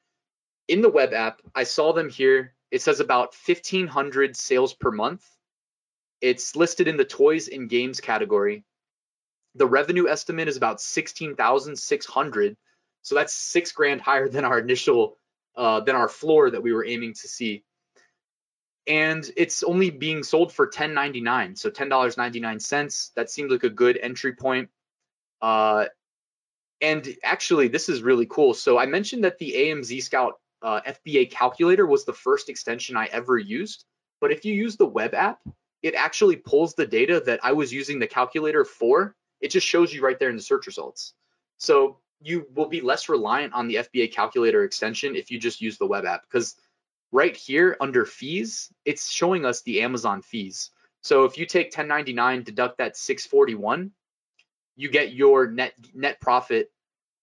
in the web app, I saw them here. It says about 1500 sales per month it's listed in the toys and games category. The revenue estimate is about 16,600. So that's six grand higher than our initial, uh, than our floor that we were aiming to see. And it's only being sold for 10.99, so $10.99. That seems like a good entry point. Uh, and actually, this is really cool. So I mentioned that the AMZ Scout uh, FBA calculator was the first extension I ever used. But if you use the web app, it actually pulls the data that I was using the calculator for. It just shows you right there in the search results. So you will be less reliant on the FBA calculator extension if you just use the web app because right here under fees, it's showing us the Amazon fees. So if you take 1099, deduct that 641, you get your net net profit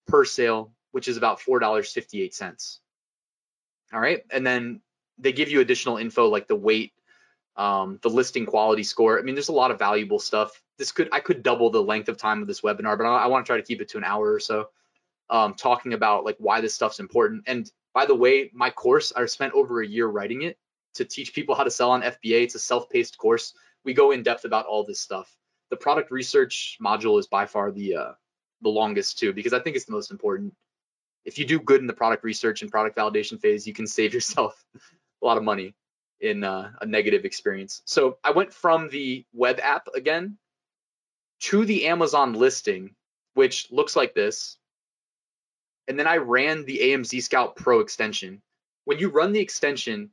per sale, which is about $4.58. All right. And then they give you additional info like the weight, um, the listing quality score. I mean, there's a lot of valuable stuff. This could I could double the length of time of this webinar, but I, I want to try to keep it to an hour or so, um, talking about like why this stuff's important. And by the way, my course I spent over a year writing it to teach people how to sell on FBA. It's a self-paced course. We go in depth about all this stuff. The product research module is by far the uh, the longest too because I think it's the most important. If you do good in the product research and product validation phase, you can save [laughs] yourself a lot of money in uh, a negative experience. So I went from the web app again to the Amazon listing, which looks like this. And then I ran the AMZ Scout Pro extension. When you run the extension,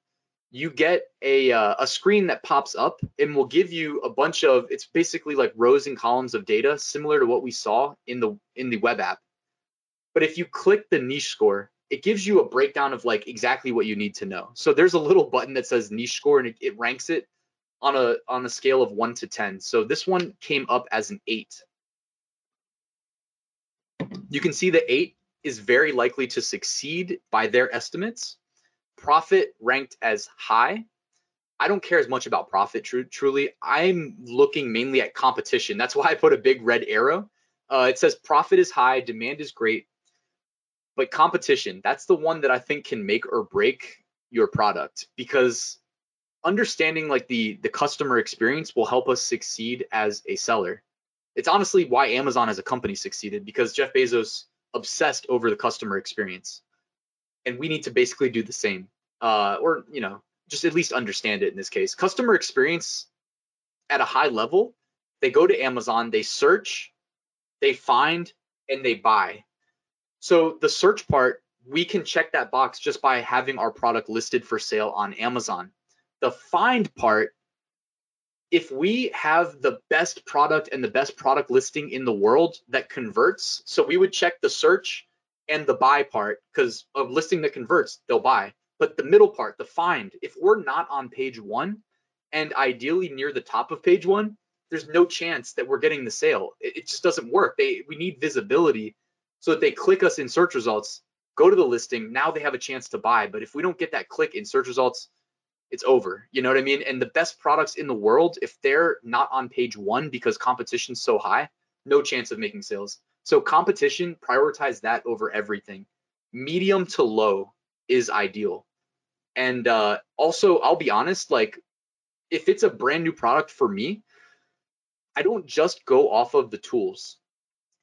you get a uh, a screen that pops up and will give you a bunch of it's basically like rows and columns of data similar to what we saw in the in the web app. But if you click the niche score, it gives you a breakdown of like exactly what you need to know. So there's a little button that says niche score and it, it ranks it on a on a scale of 1 to 10. So this one came up as an 8. You can see the 8 is very likely to succeed by their estimates. Profit ranked as high. I don't care as much about profit, tr- truly. I'm looking mainly at competition. That's why I put a big red arrow. Uh, it says profit is high, demand is great, but competition that's the one that i think can make or break your product because understanding like the the customer experience will help us succeed as a seller. It's honestly why amazon as a company succeeded because jeff bezos obsessed over the customer experience. And we need to basically do the same uh, or you know just at least understand it in this case. Customer experience at a high level they go to amazon they search they find and they buy so the search part, we can check that box just by having our product listed for sale on Amazon. The find part, if we have the best product and the best product listing in the world that converts, so we would check the search and the buy part because a listing that converts, they'll buy. But the middle part, the find, if we're not on page one and ideally near the top of page one, there's no chance that we're getting the sale. It, it just doesn't work. They we need visibility so that they click us in search results, go to the listing. Now they have a chance to buy. But if we don't get that click in search results, it's over. You know what I mean? And the best products in the world, if they're not on page one because competition's so high, no chance of making sales. So competition, prioritize that over everything. Medium to low is ideal. And uh, also, I'll be honest, like if it's a brand new product for me, I don't just go off of the tools.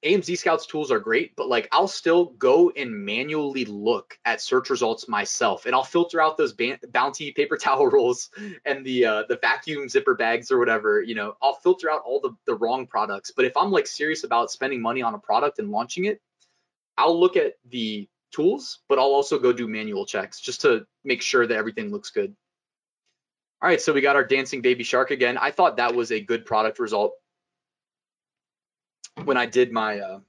AMZ Scouts tools are great, but like I'll still go and manually look at search results myself, and I'll filter out those bounty paper [laughs] towel rolls and the uh, the vacuum zipper bags or whatever. You know, I'll filter out all the the wrong products. But if I'm like serious about spending money on a product and launching it, I'll look at the tools, but I'll also go do manual checks just to make sure that everything looks good. All right, so we got our dancing baby shark again. I thought that was a good product result when I did my uh,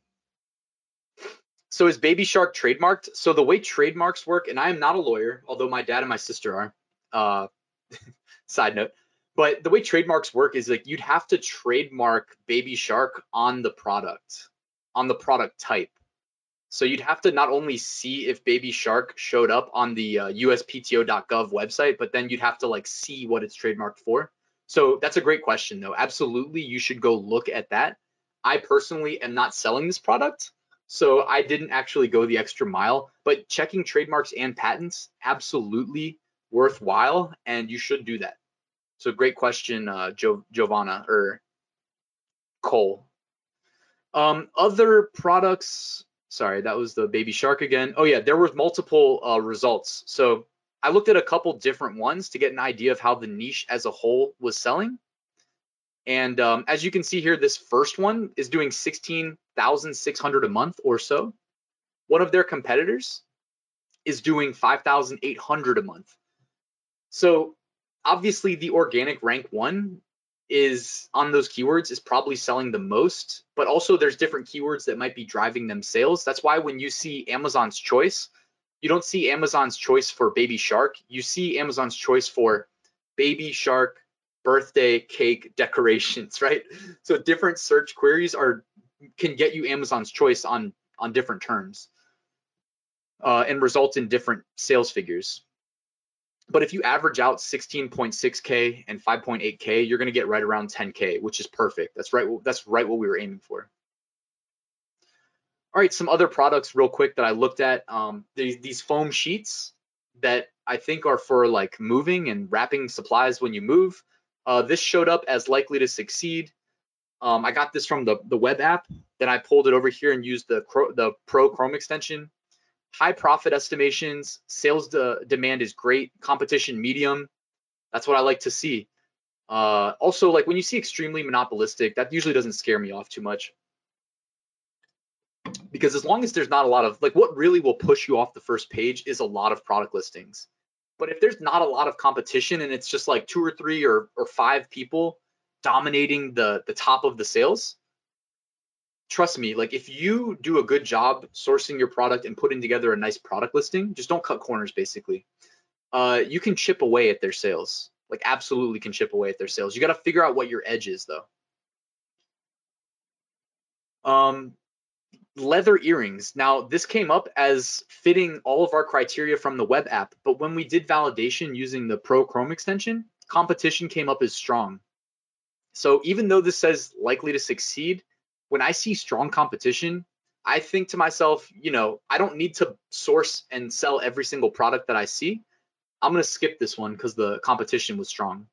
so is Baby Shark trademarked? So the way trademarks work, and I am not a lawyer, although my dad and my sister are. Uh, [laughs] side note, but the way trademarks work is like you'd have to trademark Baby Shark on the product, on the product type. So you'd have to not only see if Baby Shark showed up on the uh, USPTO.gov website, but then you'd have to like see what it's trademarked for. So that's a great question, though. Absolutely, you should go look at that I personally am not selling this product, so I didn't actually go the extra mile. But checking trademarks and patents, absolutely worthwhile, and you should do that. So great question, uh, jo- Giovanna or Cole. Um, other products. Sorry, that was the baby shark again. Oh yeah, there were multiple uh, results. So I looked at a couple different ones to get an idea of how the niche as a whole was selling. And um, as you can see here, this first one is doing 16,600 a month or so. One of their competitors is doing 5,800 a month. So obviously the organic rank one is on those keywords is probably selling the most, but also there's different keywords that might be driving them sales. That's why when you see Amazon's choice, you don't see Amazon's choice for baby shark. You see Amazon's choice for baby shark birthday cake decorations, [laughs] right? So different search queries are can get you Amazon's choice on on different terms uh, and result in different sales figures. But if you average out 16.6k and 5.8k, you're going to get right around 10k, which is perfect. That's right. That's right what we were aiming for. All right, some other products real quick that I looked at. Um, these, these foam sheets that I think are for like moving and wrapping supplies when you move. Uh, this showed up as likely to succeed. Um, I got this from the, the web app. Then I pulled it over here and used the, the Pro Chrome extension high profit estimations, sales de- demand is great, competition medium. That's what I like to see. Uh, also, like when you see extremely monopolistic, that usually doesn't scare me off too much. Because as long as there's not a lot of like what really will push you off the first page is a lot of product listings. But if there's not a lot of competition and it's just like two or three or or five people dominating the the top of the sales, trust me, like if you do a good job sourcing your product and putting together a nice product listing, just don't cut corners basically. Uh, you can chip away at their sales. Like absolutely can chip away at their sales. You got to figure out what your edge is though. Um, leather earrings. Now this came up as fitting all of our criteria from the web app, but when we did validation using the Pro Chrome extension, competition came up as strong. So even though this says likely to succeed, when I see strong competition, I think to myself, you know, I don't need to source and sell every single product that I see. I'm going to skip this one because the competition was strong.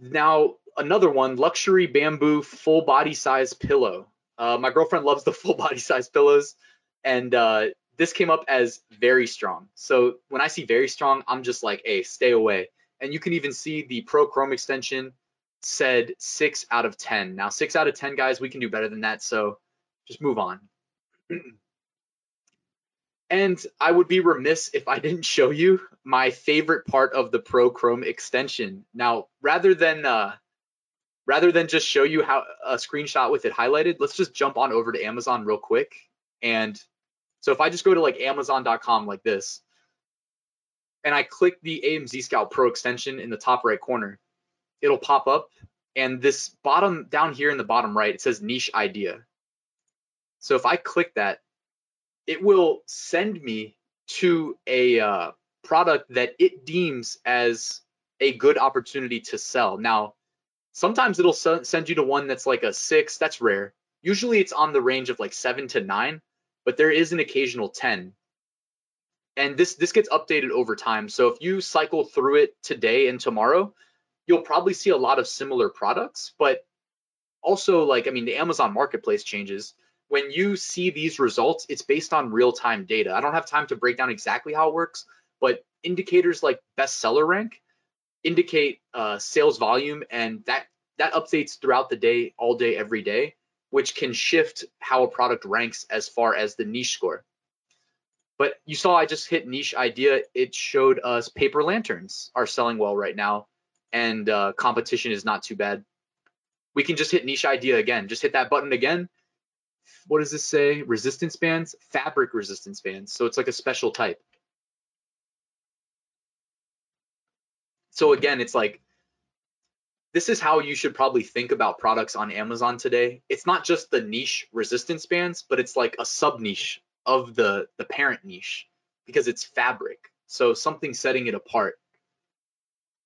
Now, another one luxury bamboo full body size pillow. Uh, my girlfriend loves the [laughs] full body size pillows, and uh, this came up as very strong. So when I see very strong, I'm just like, hey, stay away. And you can even see the Pro Chrome extension said six out of 10. Now, six out of 10 guys, we can do better than that. So just move on. [clears throat] and I would be remiss if I didn't show you my favorite part of the Pro Chrome extension. Now, rather than uh, rather than just show you how a screenshot with it highlighted, let's just jump on over to Amazon real quick. And so if I just go to like Amazon.com like this, and I click the AMZ Scout Pro extension in the top right corner, it'll pop up and this bottom down here in the bottom right, it says niche idea. So if I click that, it will send me to a uh, product that it deems as a good opportunity to sell. Now, sometimes it'll send you to one that's like a six. That's rare. Usually it's on the range of like seven to nine, but there is an occasional 10. And this this gets updated over time. So if you cycle through it today and tomorrow, you'll probably see a lot of similar products, but also like I mean the Amazon marketplace changes. When you see these results, it's based on real-time data. I don't have time to break down exactly how it works, but indicators like bestseller rank indicate uh, sales volume and that that updates throughout the day, all day, every day, which can shift how a product ranks as far as the niche score. But you saw I just hit niche idea. It showed us paper lanterns are selling well right now and uh, competition is not too bad. We can just hit niche idea again. Just hit that button again. What does this say? Resistance bands, fabric resistance bands. So it's like a special type. So again, it's like this is how you should probably think about products on Amazon today. It's not just the niche resistance bands, but it's like a sub niche of the the parent niche because it's fabric. So something setting it apart.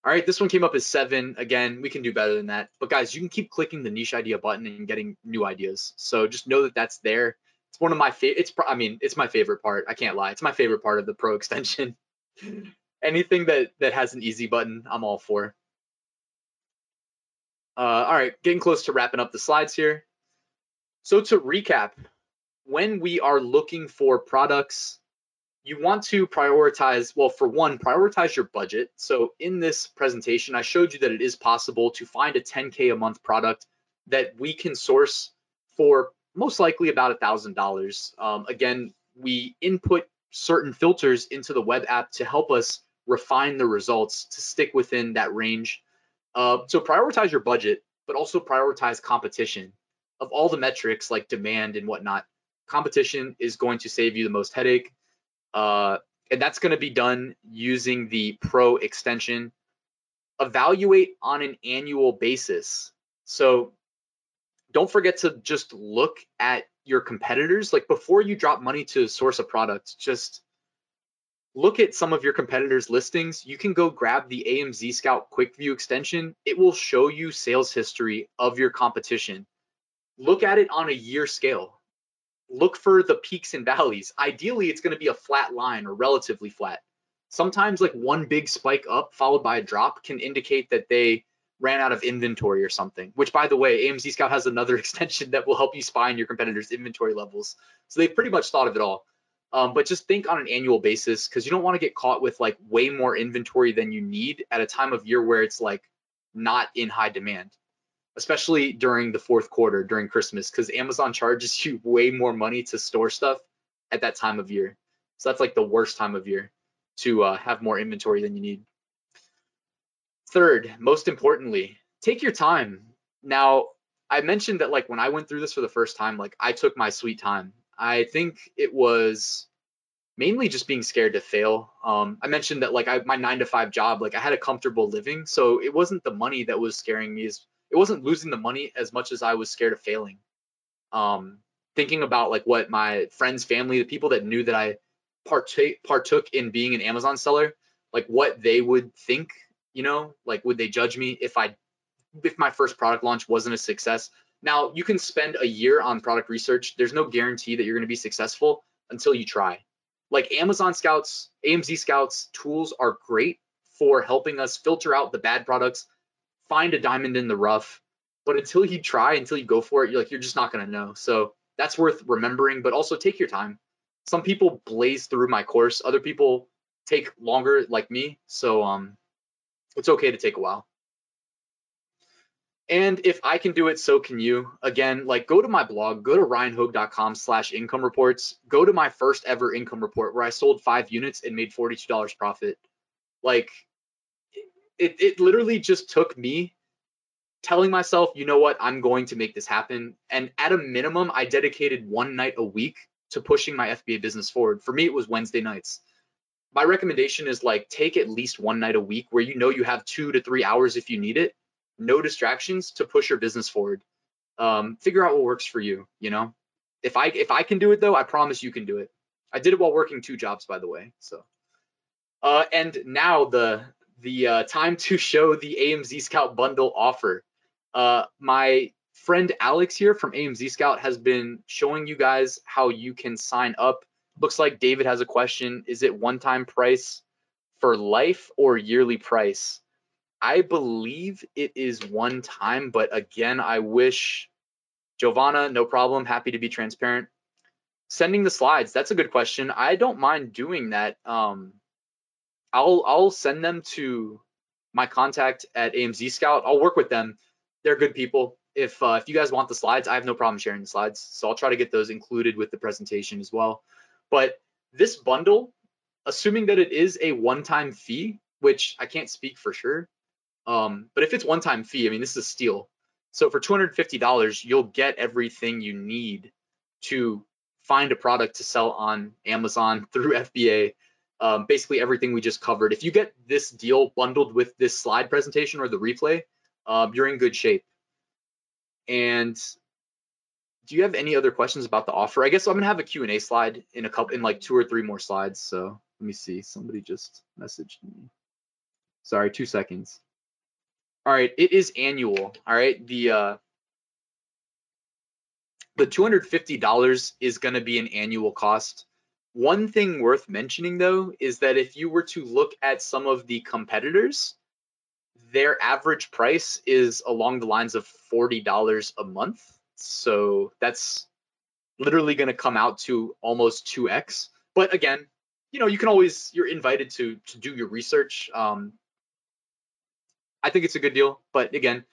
All right, this one came up as seven. Again, we can do better than that. But guys, you can keep clicking the niche idea button and getting new ideas. So just know that that's there. It's one of my favorite. It's I mean, it's my favorite part. I can't lie. It's my favorite part of the Pro [laughs] extension. Anything that that has an easy button, I'm all for. Uh, all right, getting close to wrapping up the slides here. So to recap, when we are looking for products you want to prioritize, well, for one, prioritize your budget. So in this presentation, I showed you that it is possible to find a 10K a month product that we can source for most likely about a $1,000. Um, again, we input certain filters into the web app to help us refine the results to stick within that range. Uh, so prioritize your budget, but also prioritize competition of all the metrics like demand and whatnot. Competition is going to save you the most headache. Uh, and that's going to be done using the pro extension. Evaluate on an annual basis. So don't forget to just look at your competitors. Like before you drop money to source a product, just look at some of your competitors' listings. You can go grab the AMZ Scout Quick View extension. It will show you sales history of your competition. Look at it on a year scale. Look for the peaks and valleys. Ideally, it's going to be a flat line or relatively flat. Sometimes, like one big spike up followed by a drop can indicate that they ran out of inventory or something. Which, by the way, AMZ Scout has another [laughs] extension that will help you spy on your competitors' inventory levels. So they've pretty much thought of it all. Um, but just think on an annual basis because you don't want to get caught with like way more inventory than you need at a time of year where it's like not in high demand, especially during the fourth quarter during Christmas because Amazon charges [laughs] you way more money to store stuff at that time of year. So that's like the worst time of year to uh, have more inventory than you need. Third, most importantly, take your time. Now, I mentioned that like when I went through this for the first time, like I took my sweet time. I think it was mainly just being scared to fail. Um, I mentioned that like I my nine to five job, like I had a comfortable living, so it wasn't the money that was scaring me. It wasn't losing the money as much as I was scared of failing. Um, thinking about like what my friends, family, the people that knew that I partake partook in being an Amazon seller, like what they would think you know like would they judge me if i if my first product launch wasn't a success now you can spend a year on product research. There's no guarantee that you're going to be successful until you try. Like amazon scouts amz scouts tools are great for helping us filter out the bad products find a diamond in the rough but until you try until you go for it you're like you're just not going to know. So that's worth remembering but also take your time. Some people blaze through my course. Other people take longer like me. So um it's okay to take a while. And if I can do it, so can you. Again, like go to my blog, go to ryanhogue.com slash income reports, go to my first ever income report where I sold five units and made $42 profit. Like it, it literally just took me telling myself, you know what, I'm going to make this happen. And at a minimum, I dedicated one night a week to pushing my FBA business forward. For me, it was Wednesday nights my recommendation is like take at least one night a week where you know you have two to three hours if you need it, no distractions to push your business forward. Um, figure out what works for you. You know, if I if I can do it though, I promise you can do it. I did it while working two jobs, by the way. So, uh, and now the the uh, time to show the AMZ Scout bundle offer. Uh, my friend Alex here from AMZ Scout has been showing you guys how you can sign up Looks like David has a question. Is it one time price for life or yearly price? I believe it is one time, but again, I wish Giovanna, no problem. Happy to be transparent. Sending the slides, that's a good question. I don't mind doing that. Um, I'll I'll send them to my contact at AMZ Scout. I'll work with them. They're good people. If uh, if you guys want the slides, I have no problem sharing the slides. So I'll try to get those included with the presentation as well. But this bundle, assuming that it is a one-time fee, which I can't speak for sure, um, but if it's one-time fee, I mean this is a steal. So for $250, you'll get everything you need to find a product to sell on Amazon [laughs] through FBA. Um, basically everything we just covered. If you get this deal bundled with this slide presentation or the replay, um, you're in good shape. And do you have any other questions about the offer? I guess I'm gonna have a Q&A slide in a couple in like two or three more slides. So let me see. Somebody just messaged me. Sorry, two seconds. All right, it is annual. All right, the uh, the $250 is gonna be an annual cost. One thing worth mentioning though is that if you were to look at some of the competitors, their average price is along the lines of $40 a month so that's literally going to come out to almost 2x. But again, you know, you can always you're invited to to do your research. Um, I think it's a good deal, but again,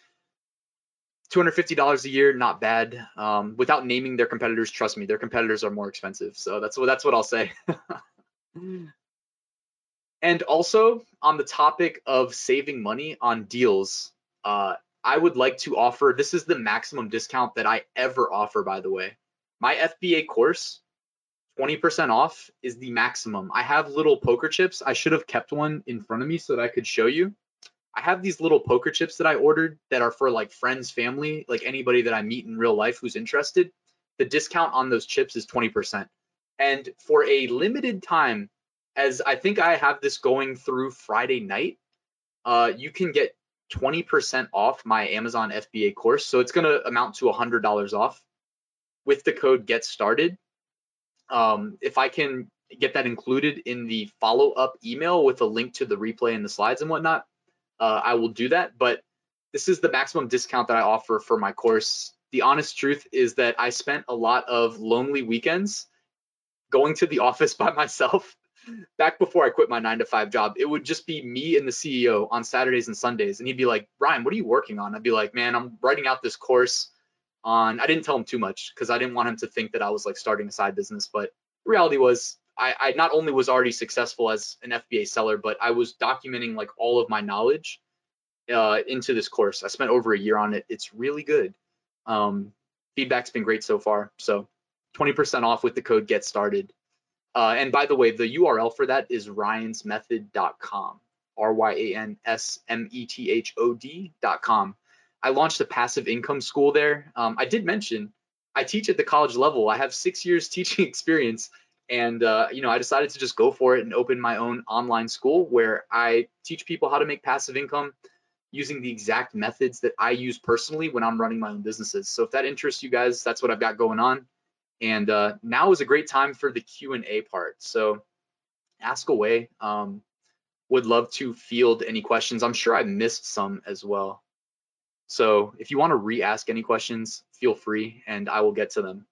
$250 a year, not bad. Um, without naming their competitors, trust me, their competitors are more expensive. So that's what that's what I'll say. [laughs] and also on the topic of saving money on deals, Uh, I would like to offer this is the maximum discount that I ever offer, by the way. My FBA course, 20% off is the maximum. I have little poker chips. I should have kept one in front of me so that I could show you. I have these little poker chips that I ordered that are for like friends, family, like anybody that I meet in real life who's interested. The discount on those chips is 20%. And for a limited time, as I think I have this going through Friday night, uh, you can get 20% off my Amazon FBA course. So it's going to amount to $100 off with the code get started. Um, if I can get that included in the follow up email with a link to the replay and the slides and whatnot, uh, I will do that. But this is the maximum discount that I offer for my course. The honest truth is that I spent a lot of lonely weekends going to the [laughs] office by myself back before I quit my nine to five job. It would just be me and the CEO on Saturdays and Sundays. And he'd be like, Ryan, what are you working on? I'd be like, man, I'm writing out this course on, I didn't tell him too much because I didn't want him to think that I was like starting a side business. But reality was, I, I not only was already successful as an FBA seller, but I was documenting like all of my knowledge uh, into this course. I spent over a year on it. It's really good. Um, feedback's been great so far. So 20% off with the code get started. Uh, and by the way, the URL for that is ryansmethod.com, R Y A N S M E T H O D.com. I launched a passive income school there. Um, I did mention I teach at the college level. I have six years teaching [laughs] experience and uh, you know i decided to just go for it and open my own online school where i teach people how to make passive income using the exact methods that i use personally when i'm running my own businesses. So if that interests you guys that's what i've got going on. And uh, now is a great time for the q&a part. So ask away. Um, would love to field any questions. I'm sure i missed some as well. So if you want to re-ask any questions feel free and i will get to them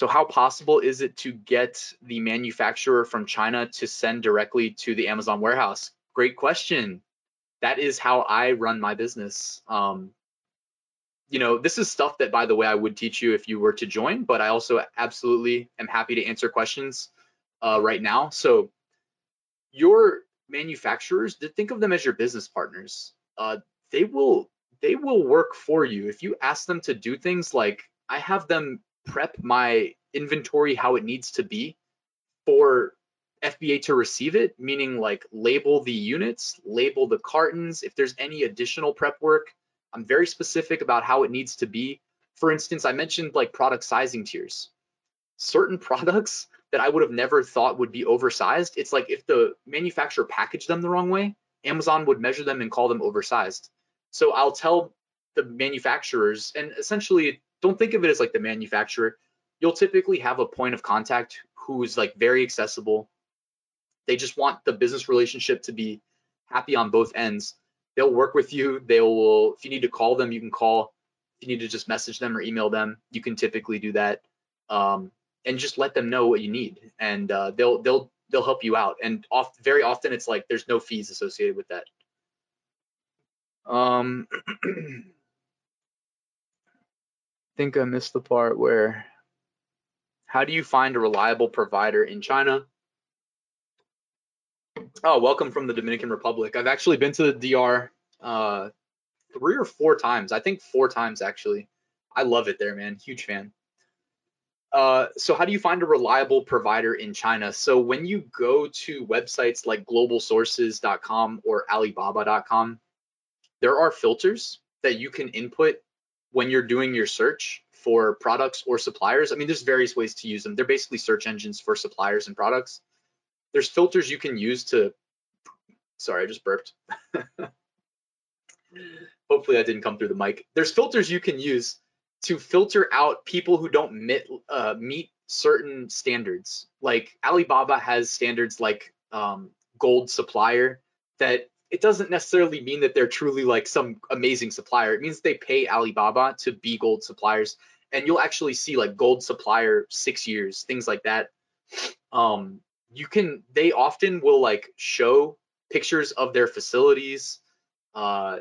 so how possible is it to get the manufacturer from China to send directly to the Amazon warehouse? Great question. That is how I run my business. Um, you know, this is stuff that, by the way, I would teach you if you were to join, but I also absolutely am happy to answer questions uh, right now. So your manufacturers, think of them as your business partners. Uh, they will they will work for you if you ask them to do things like I have them prep my inventory how it needs to be for FBA to receive it, meaning like label the units, label the cartons. If there's any additional prep work, I'm very specific about how it needs to be. For instance, I mentioned like product sizing tiers. Certain [laughs] products that I would have never thought would be oversized, it's like if the manufacturer packaged them the wrong way, Amazon would measure them and call them oversized. So I'll tell the manufacturers, and essentially don't think of it as like the manufacturer. You'll typically have a point of contact who's like very accessible. They just want the business relationship to be happy on both ends. They'll work with you. They will, if you need to call them, you can call. If you need to just message them or email them, you can typically do that. Um, and just let them know what you need, and uh, they'll they'll they'll help you out. And oft, very often, it's like there's no fees associated with that. Um, [clears throat] think I missed the part where how do you find a reliable provider in China? Oh, welcome from the Dominican Republic. I've actually been to the DR uh, three or four times. I think four times actually. I love it there, man. Huge fan. Uh, so how do you find a reliable provider in China? So when you go to websites like globalsources.com or alibaba.com, there are filters that you can input when you're doing your search for products or suppliers, I mean, there's various ways to use them. They're basically search engines for suppliers and products. There's filters you can use to, sorry, I just burped. [laughs] Hopefully I didn't come through the mic. There's filters you can use to filter out people who don't meet, uh, meet certain standards. Like Alibaba has standards like um, gold supplier that it doesn't necessarily mean that they're truly like some amazing supplier. It means they pay Alibaba to be gold suppliers. And you'll actually see like gold supplier six years, things like that. Um, you can they often will like show pictures of their facilities. Uh,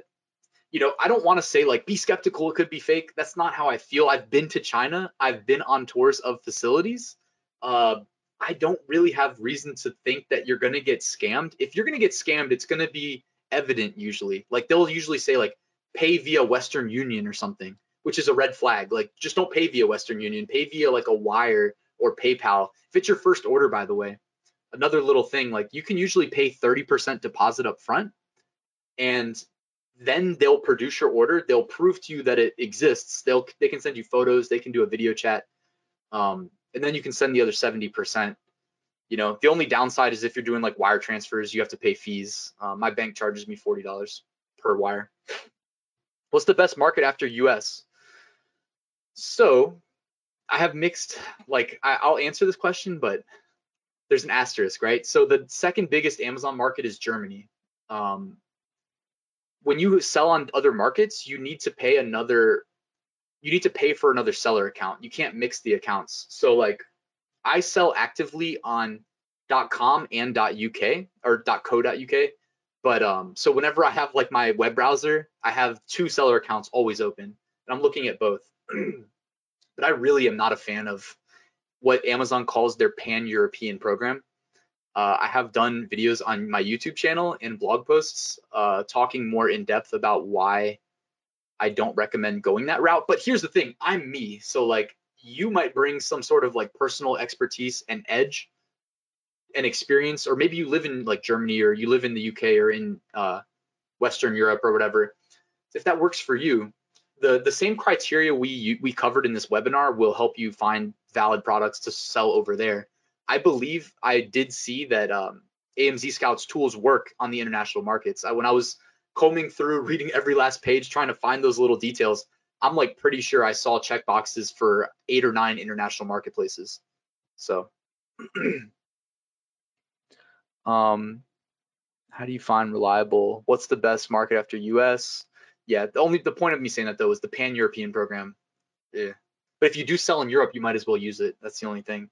you know, I don't want to say like be skeptical, it could be fake. That's not how I feel. I've been to China, I've been on tours of facilities. Uh, I don't really have reason to think that you're going to get scammed. If you're going to get scammed, it's going to be evident usually. Like they'll usually say like pay via Western Union or something, which is a red flag. Like just don't pay via Western Union, pay via like a wire or PayPal. If it's your first order, by the way, another little thing, like you can usually pay 30% deposit up front and then they'll produce your order. They'll prove to you that it exists. They'll they can send you photos, they can do a video chat. Um, and then you can send the other 70%. You know, the only downside is if you're doing like wire transfers, you have to pay fees. Uh, my bank charges me $40 per wire. What's the best market after US? So I have mixed, like, I, I'll answer this question, but there's an asterisk, right? So the second biggest Amazon market is Germany. Um, when you sell on other markets, you need to pay another, you need to pay for another seller account. You can't mix the accounts. So like I sell actively on .com and .uk or .co.uk. But um, so whenever I have like my web browser, I have two seller accounts always open, and I'm looking at both. [clears throat] but I really am not a fan of what Amazon calls their pan-European program. Uh, I have done videos on my YouTube channel and blog posts uh, talking more in depth about why I don't recommend going that route. But here's the thing I'm me. So, like, you might bring some sort of like personal expertise and edge and experience, or maybe you live in like Germany or you live in the UK or in uh, Western Europe or whatever. If that works for you, the the same criteria we we covered in this webinar will help you find valid products to sell over there. I believe I did see that um, AMZ Scouts tools work on the international markets. I, when I was combing through, reading every last page, trying to find those little details, I'm like pretty sure I saw check boxes for eight or nine international marketplaces. So, [clears throat] um, how do you find reliable? What's the best market after US? Yeah, the only the point of me saying that though is the pan European program. Yeah. But if you do sell in Europe, you might as well use it. That's the only thing.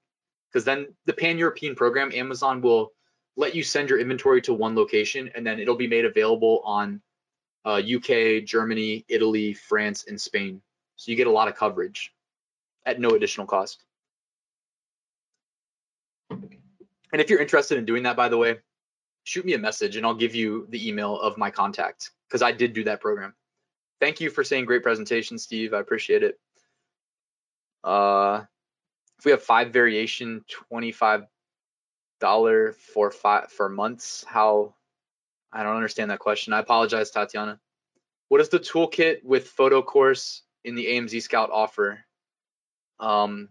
Because then the pan European program, Amazon will let you send your inventory to one location and then it'll be made available on uh, UK, Germany, Italy, France, and Spain. So you get a lot of coverage at no additional cost. And if you're interested in doing that, by the way, shoot me a message and I'll give you the email of my contact because I did do that program. Thank you for saying great presentation, Steve. I appreciate it. Uh, if we have five variation, twenty-five dollar for five for months, how? I don't understand that question. I apologize, Tatiana. What is the toolkit with photo course in the AMZ Scout offer? Um,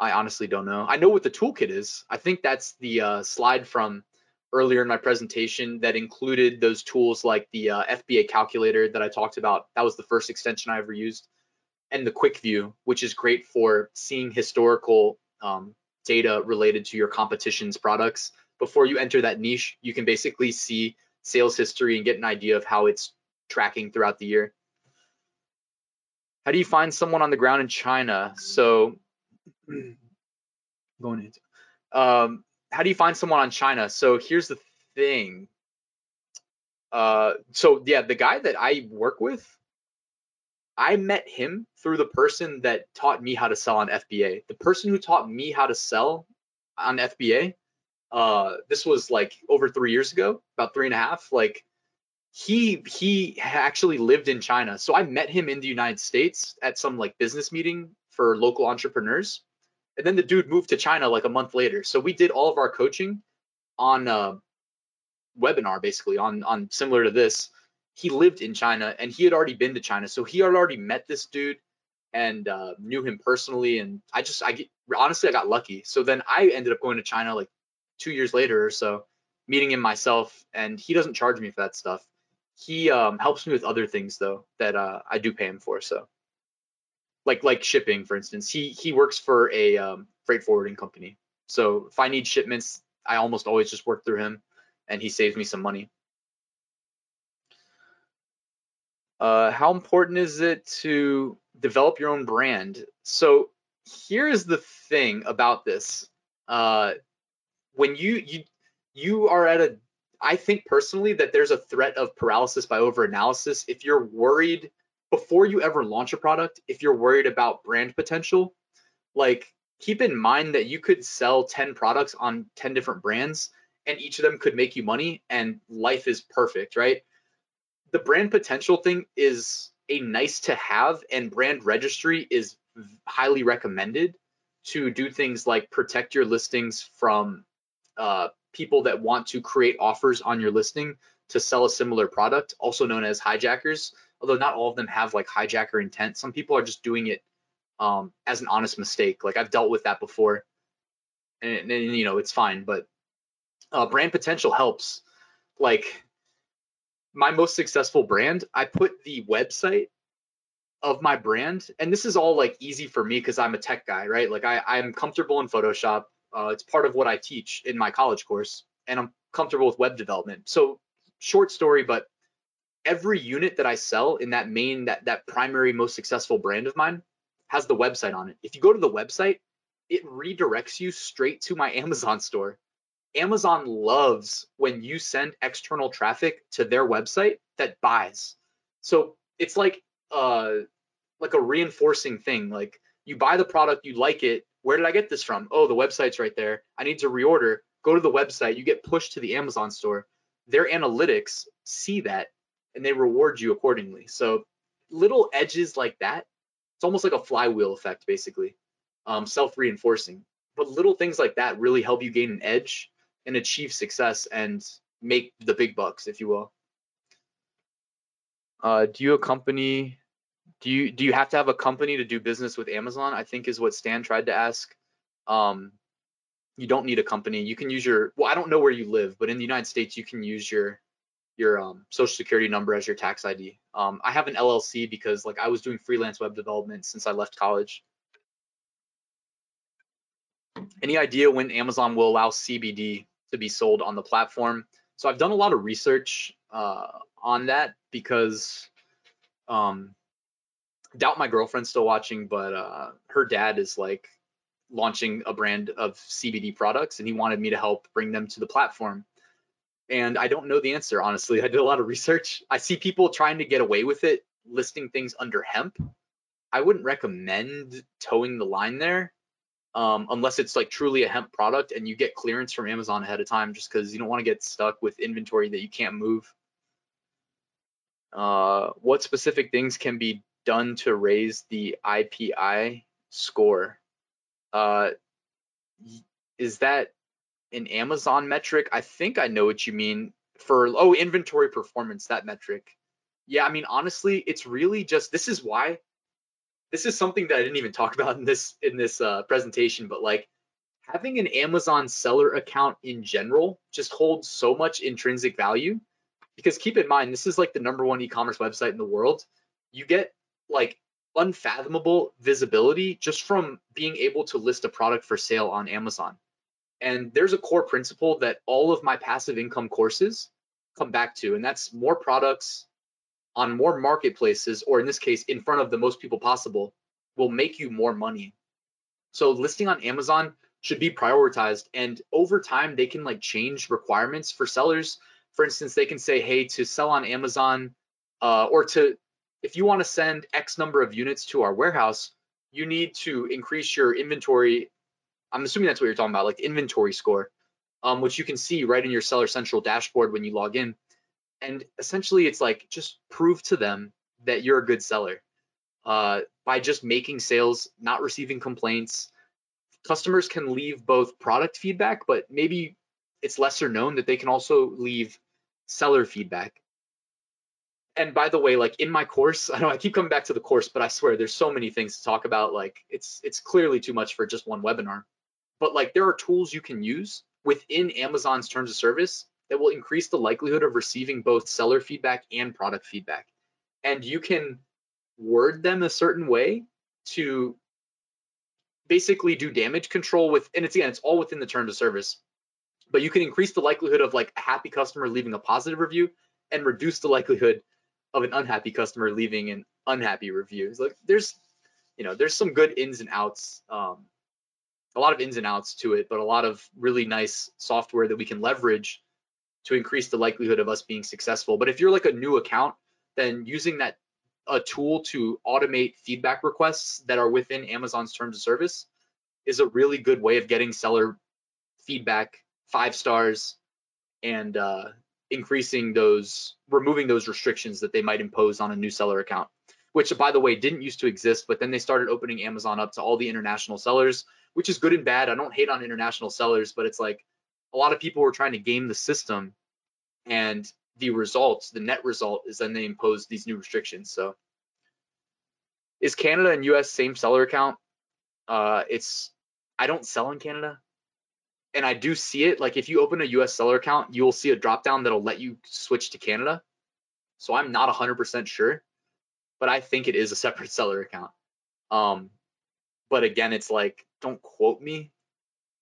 I honestly don't know. I know what the toolkit is. I think that's the uh, slide from earlier in my presentation that included those tools like the uh, FBA calculator that I talked about. That was the first extension I ever used, and the quick view, which is great for seeing historical um, data related to your competition's products. Before you enter that niche, you can basically see sales history and get an idea of how it's tracking throughout the year. How do you find someone on the ground in China? So [clears throat] going into um, how do you find someone on China? So here's the thing. Uh, so yeah, the guy that I work with, I met him through the person that taught me how to sell on FBA. The person who taught me how to sell on FBA, uh, this was like over three years ago, about three and a half. Like he he actually lived in China, so I met him in the United States at some like business meeting for local entrepreneurs and then the dude moved to China like a month later. So we did all of our coaching on a uh, webinar, basically on on similar to this. He lived in China and he had already been to China, so he had already met this dude and uh, knew him personally. And I just, I get, honestly, I got lucky. So then I ended up going to China like two years later or so, meeting him myself. And he doesn't charge me for that stuff. He um, helps me with other things though that uh, I do pay him for. So like like shipping for instance he he works for a um, freight forwarding company so if i need shipments i almost always just work through him and he saves me some money uh, how important is it to develop your own brand so here is the thing about this uh, when you you you are at a i think personally that there's a threat of paralysis by overanalysis if you're worried before you ever launch a product, if you're worried about brand potential, like keep in mind that you could sell 10 products on 10 different brands and each of them could make you money and life is perfect, right? The brand potential thing is a nice to have and brand registry is highly recommended to do things like protect your listings from uh, people that want to create offers on your listing to sell a similar product, also known as hijackers. Although not all of them have like hijacker intent. Some people are just doing it um, as an honest mistake. Like I've dealt with that before, and, and you know it's fine. But uh, brand potential helps. Like my most successful brand, I put the website of my brand, and this is all like easy for me because I'm a tech guy, right? Like I, I'm comfortable in Photoshop. Uh, it's part of what I teach in my college course, and I'm comfortable with web development. So short story, but every unit that I sell in that main that that primary most successful brand of mine has the website on it. If you go to the website, it redirects you straight to my [laughs] Amazon store. Amazon loves when you send external traffic to their website that buys. So it's like uh like a reinforcing thing. Like you buy the product, you like it. Where did I get this from? Oh, the website's right there. I need to reorder. Go to the website. You get pushed to the Amazon store. Their analytics see that and they reward you accordingly. So little edges like that, it's almost like a flywheel effect, basically, um, self-reinforcing. But little things like that really help you gain an edge and achieve success and make the big bucks, if you will. Uh, do you accompany? Do you do you have to have a company to do business with Amazon? I think is what Stan tried to ask. Um, you don't need a company. You can use your. Well, I don't know where you live, but in the United States, you can use your your um, social security number as your tax ID. Um, I have an LLC because like I was doing freelance web development since I left college. Any idea when Amazon will allow CBD to be sold on the platform? So I've done a lot of research uh, on that because um, doubt my girlfriend's still watching, but uh, her dad is like launching a brand of CBD products and he wanted me to help bring them to the platform and I don't know the answer honestly. I did a lot of research. I see people trying to get away with it listing things under hemp. I wouldn't recommend toeing the line there um, unless it's like truly a hemp product and you get clearance from Amazon ahead of time just because you don't want to get stuck with inventory that you can't move. Uh, what specific things can be done to raise the IPI score? Uh, is that an Amazon metric. I think I know what you mean for oh inventory performance that metric. Yeah, I mean honestly, it's really just this is why this is something that I didn't even talk [laughs] about in this in this uh, presentation, but like having an Amazon seller account in general just holds so much intrinsic value because keep in mind this is like the number one e-commerce website in the world. You get like unfathomable visibility just from being able to list a product for sale on Amazon. And there's a core principle that all of my passive income courses come back to, and that's more products on more marketplaces, or in this case, in front of the most people possible, will make you more money. So listing on Amazon should be prioritized. And over time, they can like change requirements for sellers. For instance, they can say, hey, to sell on Amazon, uh, or to if you want to send X number of units to our warehouse, you need to increase your inventory I'm assuming that's what you're talking about, like inventory score, um, which you can see right in your Seller Central dashboard when you log in. And essentially, it's like just prove to them that you're a good seller uh, by just making sales, not receiving complaints. Customers can leave both product feedback, but maybe it's lesser known that they can also leave seller feedback. And by the way, like in my course, [laughs] I know I keep coming back to the course, but I swear there's so many things to talk about. Like it's it's clearly too much for just one webinar but like there are tools you can use within Amazon's terms of service that will increase the likelihood of receiving both seller feedback and product feedback. And you can word them a certain way to basically do damage control with and it's again it's all within the terms of service but you can increase the likelihood of like a happy customer leaving a positive review and reduce the likelihood of an unhappy customer leaving an unhappy review it's like there's you know there's some good ins and outs um, a lot of ins and outs to it, but a lot of really nice software that we can leverage to increase the likelihood of us being successful. But if you're like a new account, then using that a tool to automate feedback requests that are within Amazon's terms of service is a really good way of getting seller feedback, five stars, and uh, increasing those, removing those restrictions that they might impose on a new seller account, which by the way didn't used to exist, but then they started opening Amazon up to all the international sellers, which is good and bad. I don't hate on international sellers, but it's like a lot of people were trying to game the system, and the results, the net result, is then they impose these new restrictions. So, is Canada and U.S. same seller account? Uh, it's I don't sell in Canada, and I do see it. Like if you open a US seller account, you will see a drop down that'll let you switch to Canada. So I'm not 100% sure, but I think it is a [laughs] separate seller account. Um, but again, it's like don't quote me.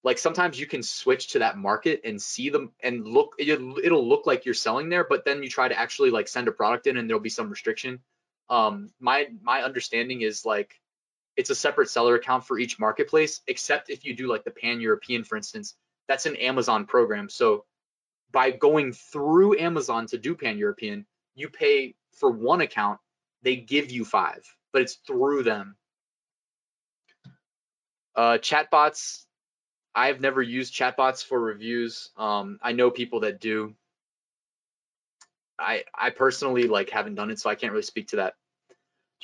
Like sometimes you can switch to that market and see them and look. It'll, look like you're selling there, but then you try to actually like send a product in and there'll be some restriction. Um, my my understanding is like it's a separate seller account for each marketplace, except if you do like the pan European, for instance, that's an Amazon program. So by going through Amazon to do pan European, you pay for one account, they give you five, but it's through them. Uh, chatbots, I've never used chatbots for reviews. Um, I know people that do. I I personally like haven't done it, so I can't really speak to that. Do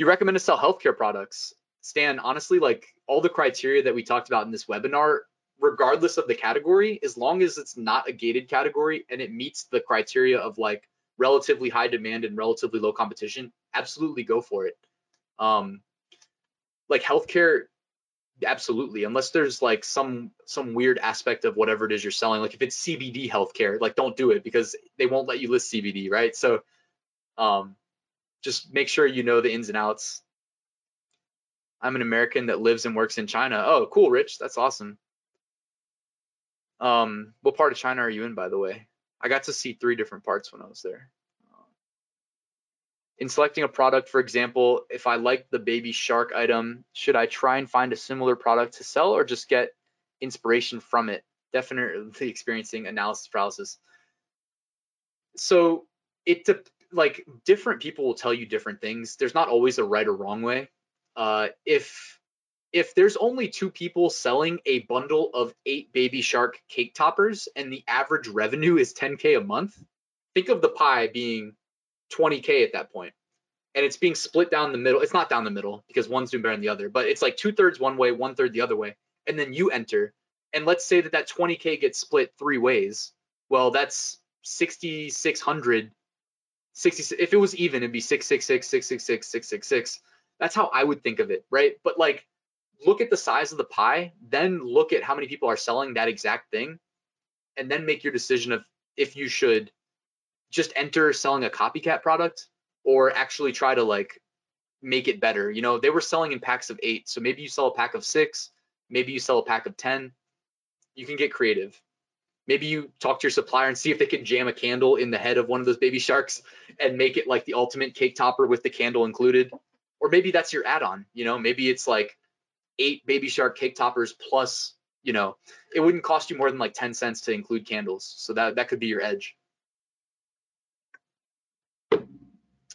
you recommend to sell healthcare products? Stan, honestly, like all the criteria that we talked about in this webinar, regardless of the category, as long as it's not a gated category and it meets the criteria of like relatively high demand and relatively low competition, absolutely go for it. Um, like healthcare, absolutely. Unless there's like some some weird aspect of whatever it is you're selling, like if it's CBD healthcare, like don't do it because they won't let you list CBD, right? So, um, just make sure you know the ins and outs I'm an American that lives and works in China. Oh, cool, Rich. That's awesome. Um, what part of China are you in, by the way? I got to see three different parts when I was there. In selecting a product, for example, if I like the baby shark item, should I try and find a similar product to sell or just get inspiration from it? Definitely experiencing analysis paralysis. So it like different people will tell you different things. There's not always a right or wrong way uh, if if there's only two people selling a bundle of eight baby shark cake toppers and the average revenue is 10k a month think of the pie being 20k at that point. And it's being split down the middle it's not down the middle because one's doing better than the other but it's like two thirds one way one third the other way and then you enter. And let's say that that 20k gets split three ways. Well that's 6600 60 if it was even it'd be 666 666 666 that's how I would think of it, right? But like, look at the size of the pie, then look at how many people are selling that exact thing, and then make your decision of if you should just enter selling a copycat product or actually try to like make it better. You know, they were selling in packs of eight, so maybe you sell a pack of six, maybe you sell a pack of 10. You can get creative. Maybe you talk to your supplier and see if they can jam a candle in the head of one of those baby sharks and make it like the ultimate cake topper with the candle included or maybe that's your add-on you know maybe it's like eight baby shark cake toppers plus you know it wouldn't cost you more than like 10 cents to include candles so that that could be your edge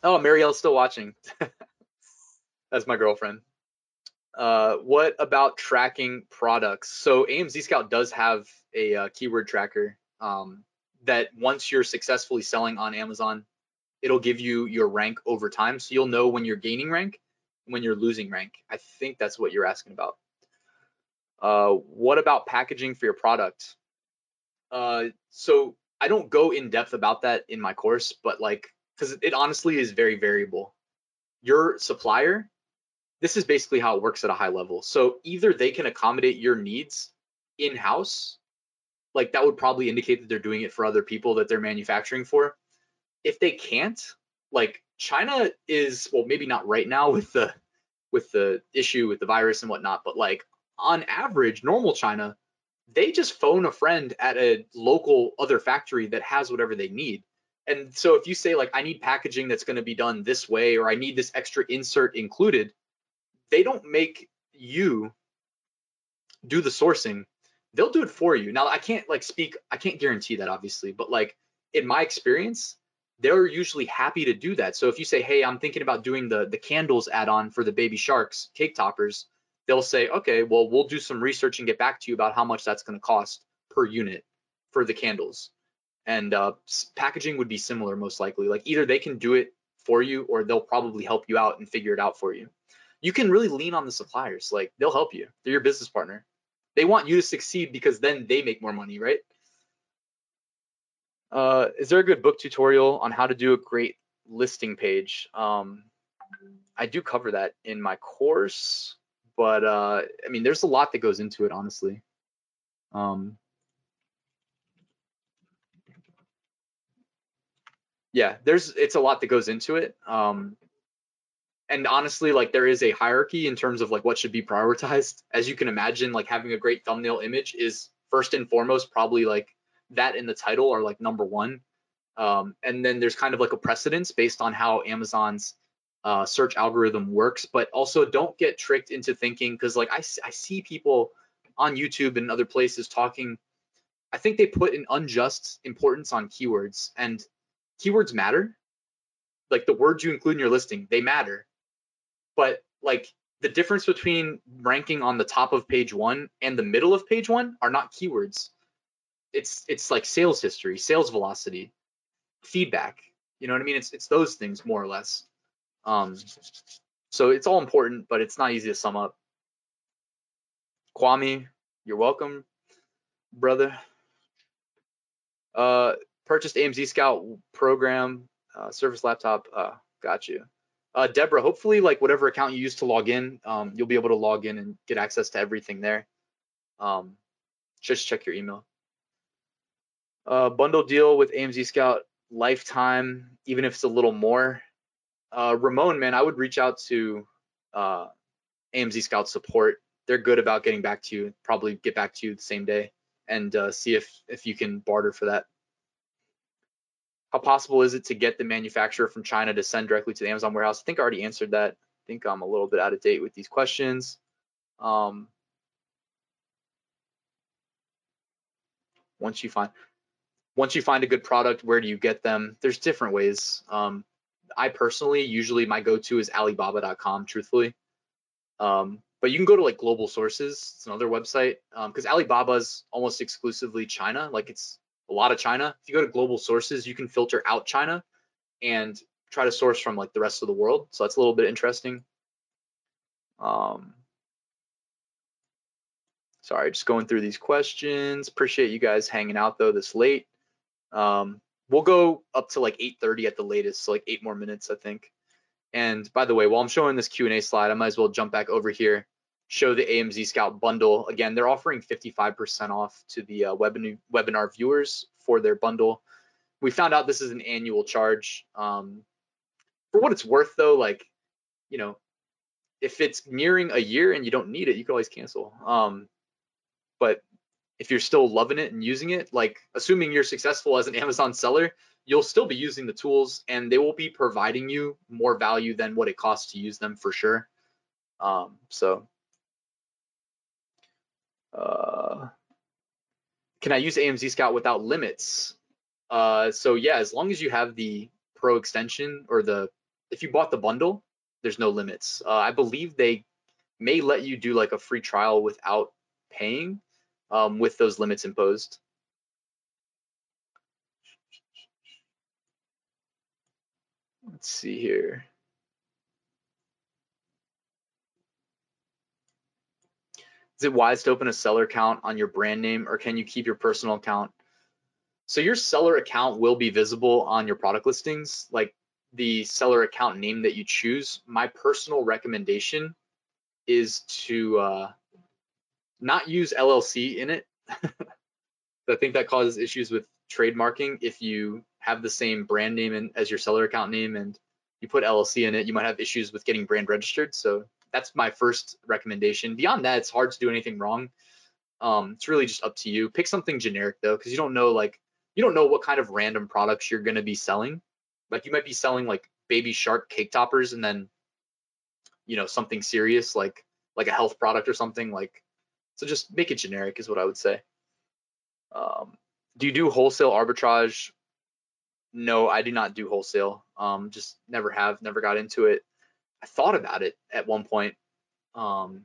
oh marielle's still watching [laughs] that's my girlfriend uh, what about tracking products so amz scout does have a uh, keyword tracker um, that once you're successfully selling on amazon it'll give you your rank over time. So you'll know when you're gaining rank when you're losing rank. I think that's what you're asking about. Uh, what about packaging for your product? Uh, so I don't go in depth about that in my course, but like, because it honestly is very variable. Your supplier, this is basically how it works at a high level. So either they can accommodate your needs in house, like that would probably indicate that they're doing it for other people that they're manufacturing for if they can't, like China is well, maybe not right now with the with the issue with the virus and whatnot, but like on average, normal China, they just phone a friend at a local other factory that has whatever they need. And so if you say like I need packaging that's going to be done this way or I need this extra insert included, they don't make you do the sourcing. They'll do it for you. Now I can't like speak I can't guarantee that obviously, but like in my experience, they're usually happy to do that. So if you say, "Hey, I'm thinking about doing the the candles add-on for the baby sharks cake toppers," they'll say, "Okay, well, we'll do some research and get back to you about how much that's going to cost per unit for the candles." And uh, packaging would be similar most likely. Like either they can do it for you or they'll probably help you out and figure it out for you. You can really lean on the suppliers. Like they'll help you. They're your business partner. They want you to succeed because then they make more money, right? Uh, is there a good book tutorial on how to do a great listing page? Um, I do cover that in my course, but uh, I mean, there's a lot that goes into it, honestly. Um, yeah, there's it's a lot that goes into it. Um, and honestly, like there is a hierarchy in terms of like what should be prioritized. As you can imagine, like having a great thumbnail image is first and foremost probably like that in the title are like number one. Um, and then there's kind of like a precedence based on how Amazon's uh, search algorithm works. But also don't get tricked into thinking because like I, I see people on YouTube and other places talking. I think they put an unjust importance on keywords and keywords matter. Like the words you include in your listing, they matter. But like the difference between ranking on the top of page one and the middle of page one are not keywords it's it's like sales history, sales velocity, feedback. You know what I mean? It's it's those things more or less. Um, so it's all important, but it's not easy to sum up. Kwame, you're welcome, brother. Uh, purchased AMZ Scout program, uh, Surface laptop. Uh, got you. Uh, Deborah, hopefully, like whatever account you use to log in, um, you'll be able to log in and get access to everything there. Um, just check your email uh, bundle deal with AMZ Scout lifetime, even if it's a little more. Uh, Ramon, man, I would reach out to uh, AMZ Scout support. They're good about getting back to you. Probably get back to you the same day and uh, see if if you can barter for that. How possible is it to get the manufacturer from China to send directly to the Amazon warehouse? I think I already answered that. I think I'm a little bit out of date with these questions. Um, once you find once you find a good product, where do you get them? There's different ways. Um, I personally, usually my go-to is Alibaba.com, truthfully. Um, but you can go to like global sources. It's another website because um, Alibaba is almost exclusively China. Like it's a lot of China. If you go to global sources, you can filter out China and try to source from like the rest of the world. So that's a little bit interesting. Um, sorry, just going through these questions. Appreciate you guys hanging out though this late. Um, we'll go up to like 8:30 at the latest, so like eight more minutes, I think. And by the way, while I'm showing this Q&A slide, I might as well jump back over here, show the AMZ Scout bundle. Again, they're offering 55% off to the uh, webinar webinar viewers for their bundle. We found out this is an annual charge. Um, for what it's worth, though, like you know, if it's nearing a year and you don't need it, you can always cancel. Um, but if you're still loving it and using it, like assuming you're successful as an [laughs] Amazon seller, you'll still be using the tools and they will be providing you more value than what it costs to use them for sure. Um, so, can I use AMZ Scout without limits? Uh, so yeah, as long as you have the pro extension or the, if you bought the bundle, there's no limits. Uh, I believe they may let you do like a free trial without paying um, with those limits imposed. Let's see here. Is it wise to open a seller account on your brand name or can you keep your personal account? So your seller account will be visible on your product listings, like the seller account name that you choose. My personal recommendation is to uh, not use LLC in it. [laughs] I think that causes issues with trademarking. If you have the same brand name in, as your seller account name and you put LLC in it, you might have issues with getting brand registered. So that's my first recommendation. Beyond that, it's hard to do anything wrong. Um, it's really just up to you. Pick something generic though, because you don't know like you don't know what kind of random products you're gonna be selling. Like you might be selling like baby shark cake toppers and then you know something serious like like a health product or something like so just make it generic is what I would say. Um, do you do wholesale arbitrage? No, I do not do wholesale. Um, just never have, never got into it. I thought about it at one point, um,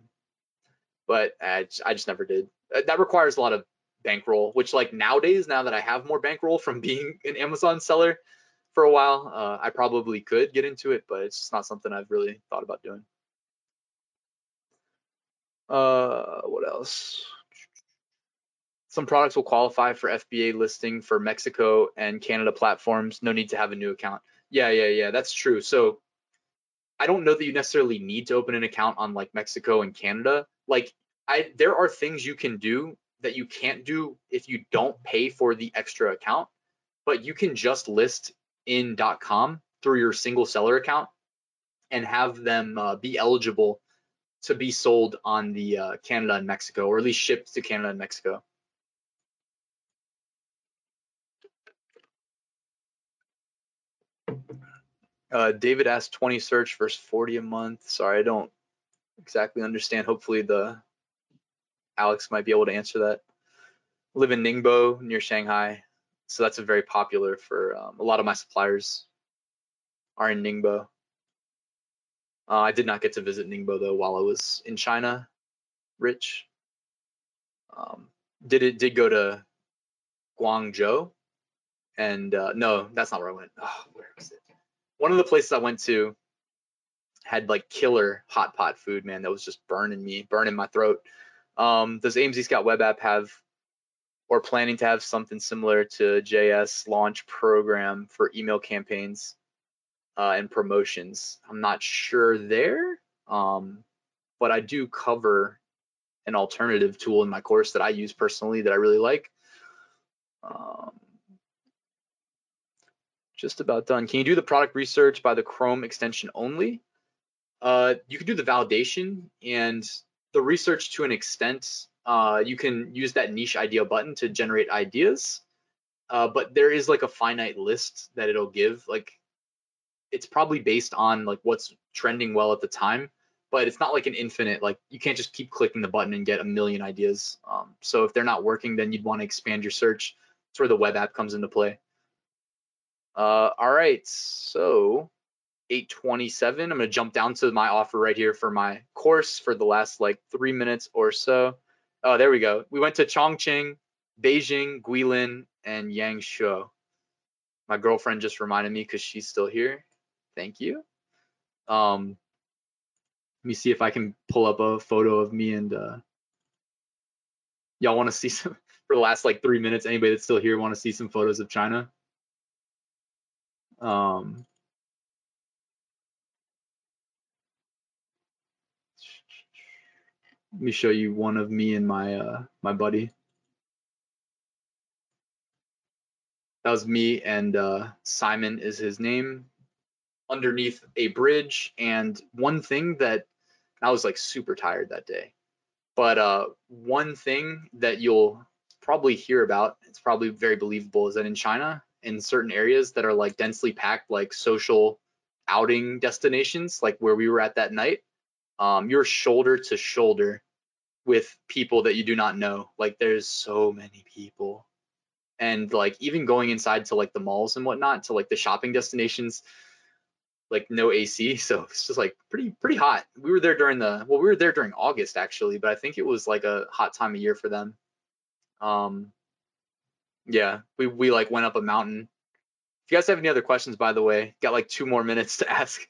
but I just, I just never did. Uh, that requires a lot of bankroll, which like nowadays, now that I have more bankroll from [laughs] being an Amazon seller for a while, uh, I probably could get into it, but it's just not something I've really thought about doing. Uh, what else? Some products will qualify for FBA listing for Mexico and Canada platforms. No need to have a new account. Yeah, yeah, yeah, that's true. So I don't know that you necessarily need to open an account on like Mexico and Canada. Like I there are things you can do that you can't do if you don't pay for the extra account, but you can just list in .com through your single seller account and have them uh, be eligible to be sold on the uh, Canada and Mexico, or at least shipped to Canada and Mexico. Uh, David asked 20 search versus 40 a month. Sorry, I don't exactly understand. Hopefully, the Alex might be able to answer that. live in Ningbo near Shanghai, so that's a very popular for um, a lot of my suppliers are in Ningbo. Uh, I did not get to visit Ningbo though while I was in China. Rich um, did it did go to Guangzhou, and uh, no, that's not where I went. Oh, where is it? One of the places I went to had like killer hot pot food, man, that was just burning me, burning my throat. Um, does AMZ Scout web app have or planning to have something similar to JS launch program for email campaigns uh, and promotions? I'm not sure there, um, but I do cover an alternative tool in my course that I use personally that I really like. Um, just about done. Can you do the product research by the Chrome extension only? Uh, you can do the validation and the research to an extent. Uh, you can use that niche idea button to generate ideas, uh, but there is like a finite list that it'll give. Like it's probably based on like what's trending well at the time, but it's not like an infinite. Like you can't just keep clicking the button and get a million ideas. Um, so if they're not working, then you'd want to expand your search. That's where the web app comes into play. Uh, all right, so 827. I'm gonna jump down to my offer right here for my course for the last like three minutes or so. Oh, there we go. We went to Chongqing, Beijing, Guilin, and Yangshuo. My girlfriend just reminded me because she's still here. Thank you. Um, let me see if I can pull up a photo of me and uh, y'all want to see some [laughs] for the last like three minutes. Anybody that's still here want to see some photos of China? Um, let me show you one of me and my uh, my buddy. That was me and uh, Simon is his name underneath a bridge. And one thing that I was like super tired that day, but uh, one thing that you'll probably hear about, it's probably very believable, is that in China, in certain areas that are like densely packed, like social outing destinations, like where we were at that night, um, you're shoulder to shoulder with people that you do not know. Like there's so many people. And like even going inside to like the malls and whatnot, to like the shopping destinations, like no AC. [laughs] So it's just like pretty, pretty hot. We were there during the, well, we were there during August actually, but I think it was like a hot time of year for them. Um, yeah, we we like went up a mountain. If you guys have any other questions, by the way, got like two more [laughs] minutes to ask.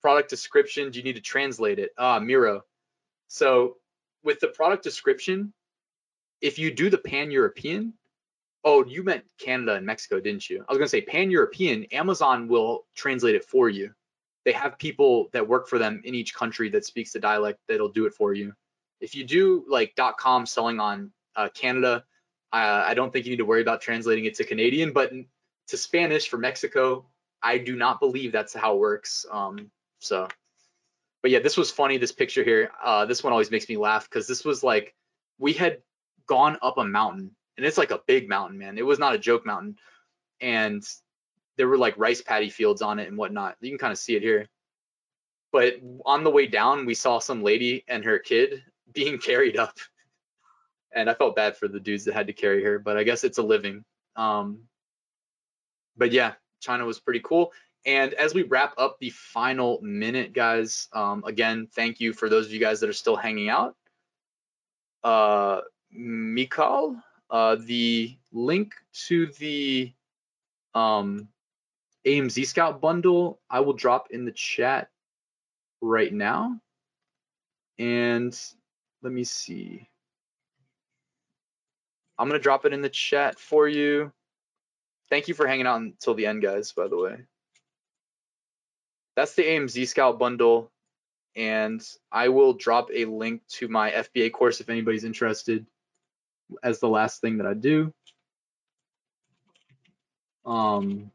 product description, do you need to translate it? Ah, Miro. So with the product description, if you do the pan-European, oh, you meant Canada and Mexico, didn't you? I was gonna say pan-European, Amazon will translate it for you. They have people that work for them in each country that speaks the dialect that'll do it for you. If you do like .com selling on uh, Canada, uh, I don't think you need to worry about translating it to Canadian, but to Spanish for Mexico, I do not believe that's how it works. Um, so, but yeah, this was funny. This picture here, uh, this one always makes me laugh because this was like we had gone up a mountain, and it's like a big mountain, man. It was not a joke mountain, and there were like rice paddy fields on it and whatnot. You can kind of see it here. But on the way down, we saw some lady and her kid being [laughs] carried up and I felt bad for the dudes that had to carry her, but I guess it's a living. Um, but yeah, China was pretty cool. And as we wrap up the final minute, guys, um, again, thank you for those of you guys that are still hanging out. Uh, Mikal. Uh, the link to the um, AMZ Scout bundle I will drop in the chat right now. And let me see. I'm going to drop it in the chat for you. Thank you for hanging out until the end, guys, by the way. That's the AMZ Scout bundle. And I will drop a link to my FBA course if anybody's interested as the last thing that I do. Um,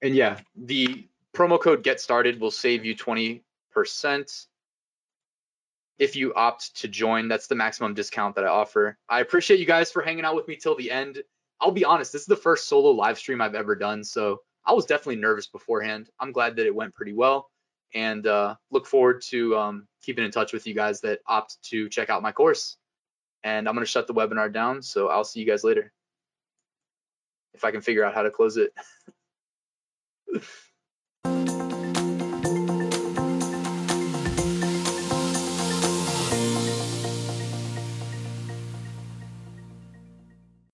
and yeah, the promo code get started will save you 20% if you opt to join. That's the maximum discount that I offer. I appreciate you guys for hanging out with me till the end. I'll be honest, this is the first solo live stream I've ever done, so I was definitely nervous beforehand. I'm glad that it went pretty well and uh, look forward to um, keeping in touch with you guys that opt to check out my course. And I'm going to shut the webinar down, so I'll see you guys later if I can figure out how to close it. [laughs]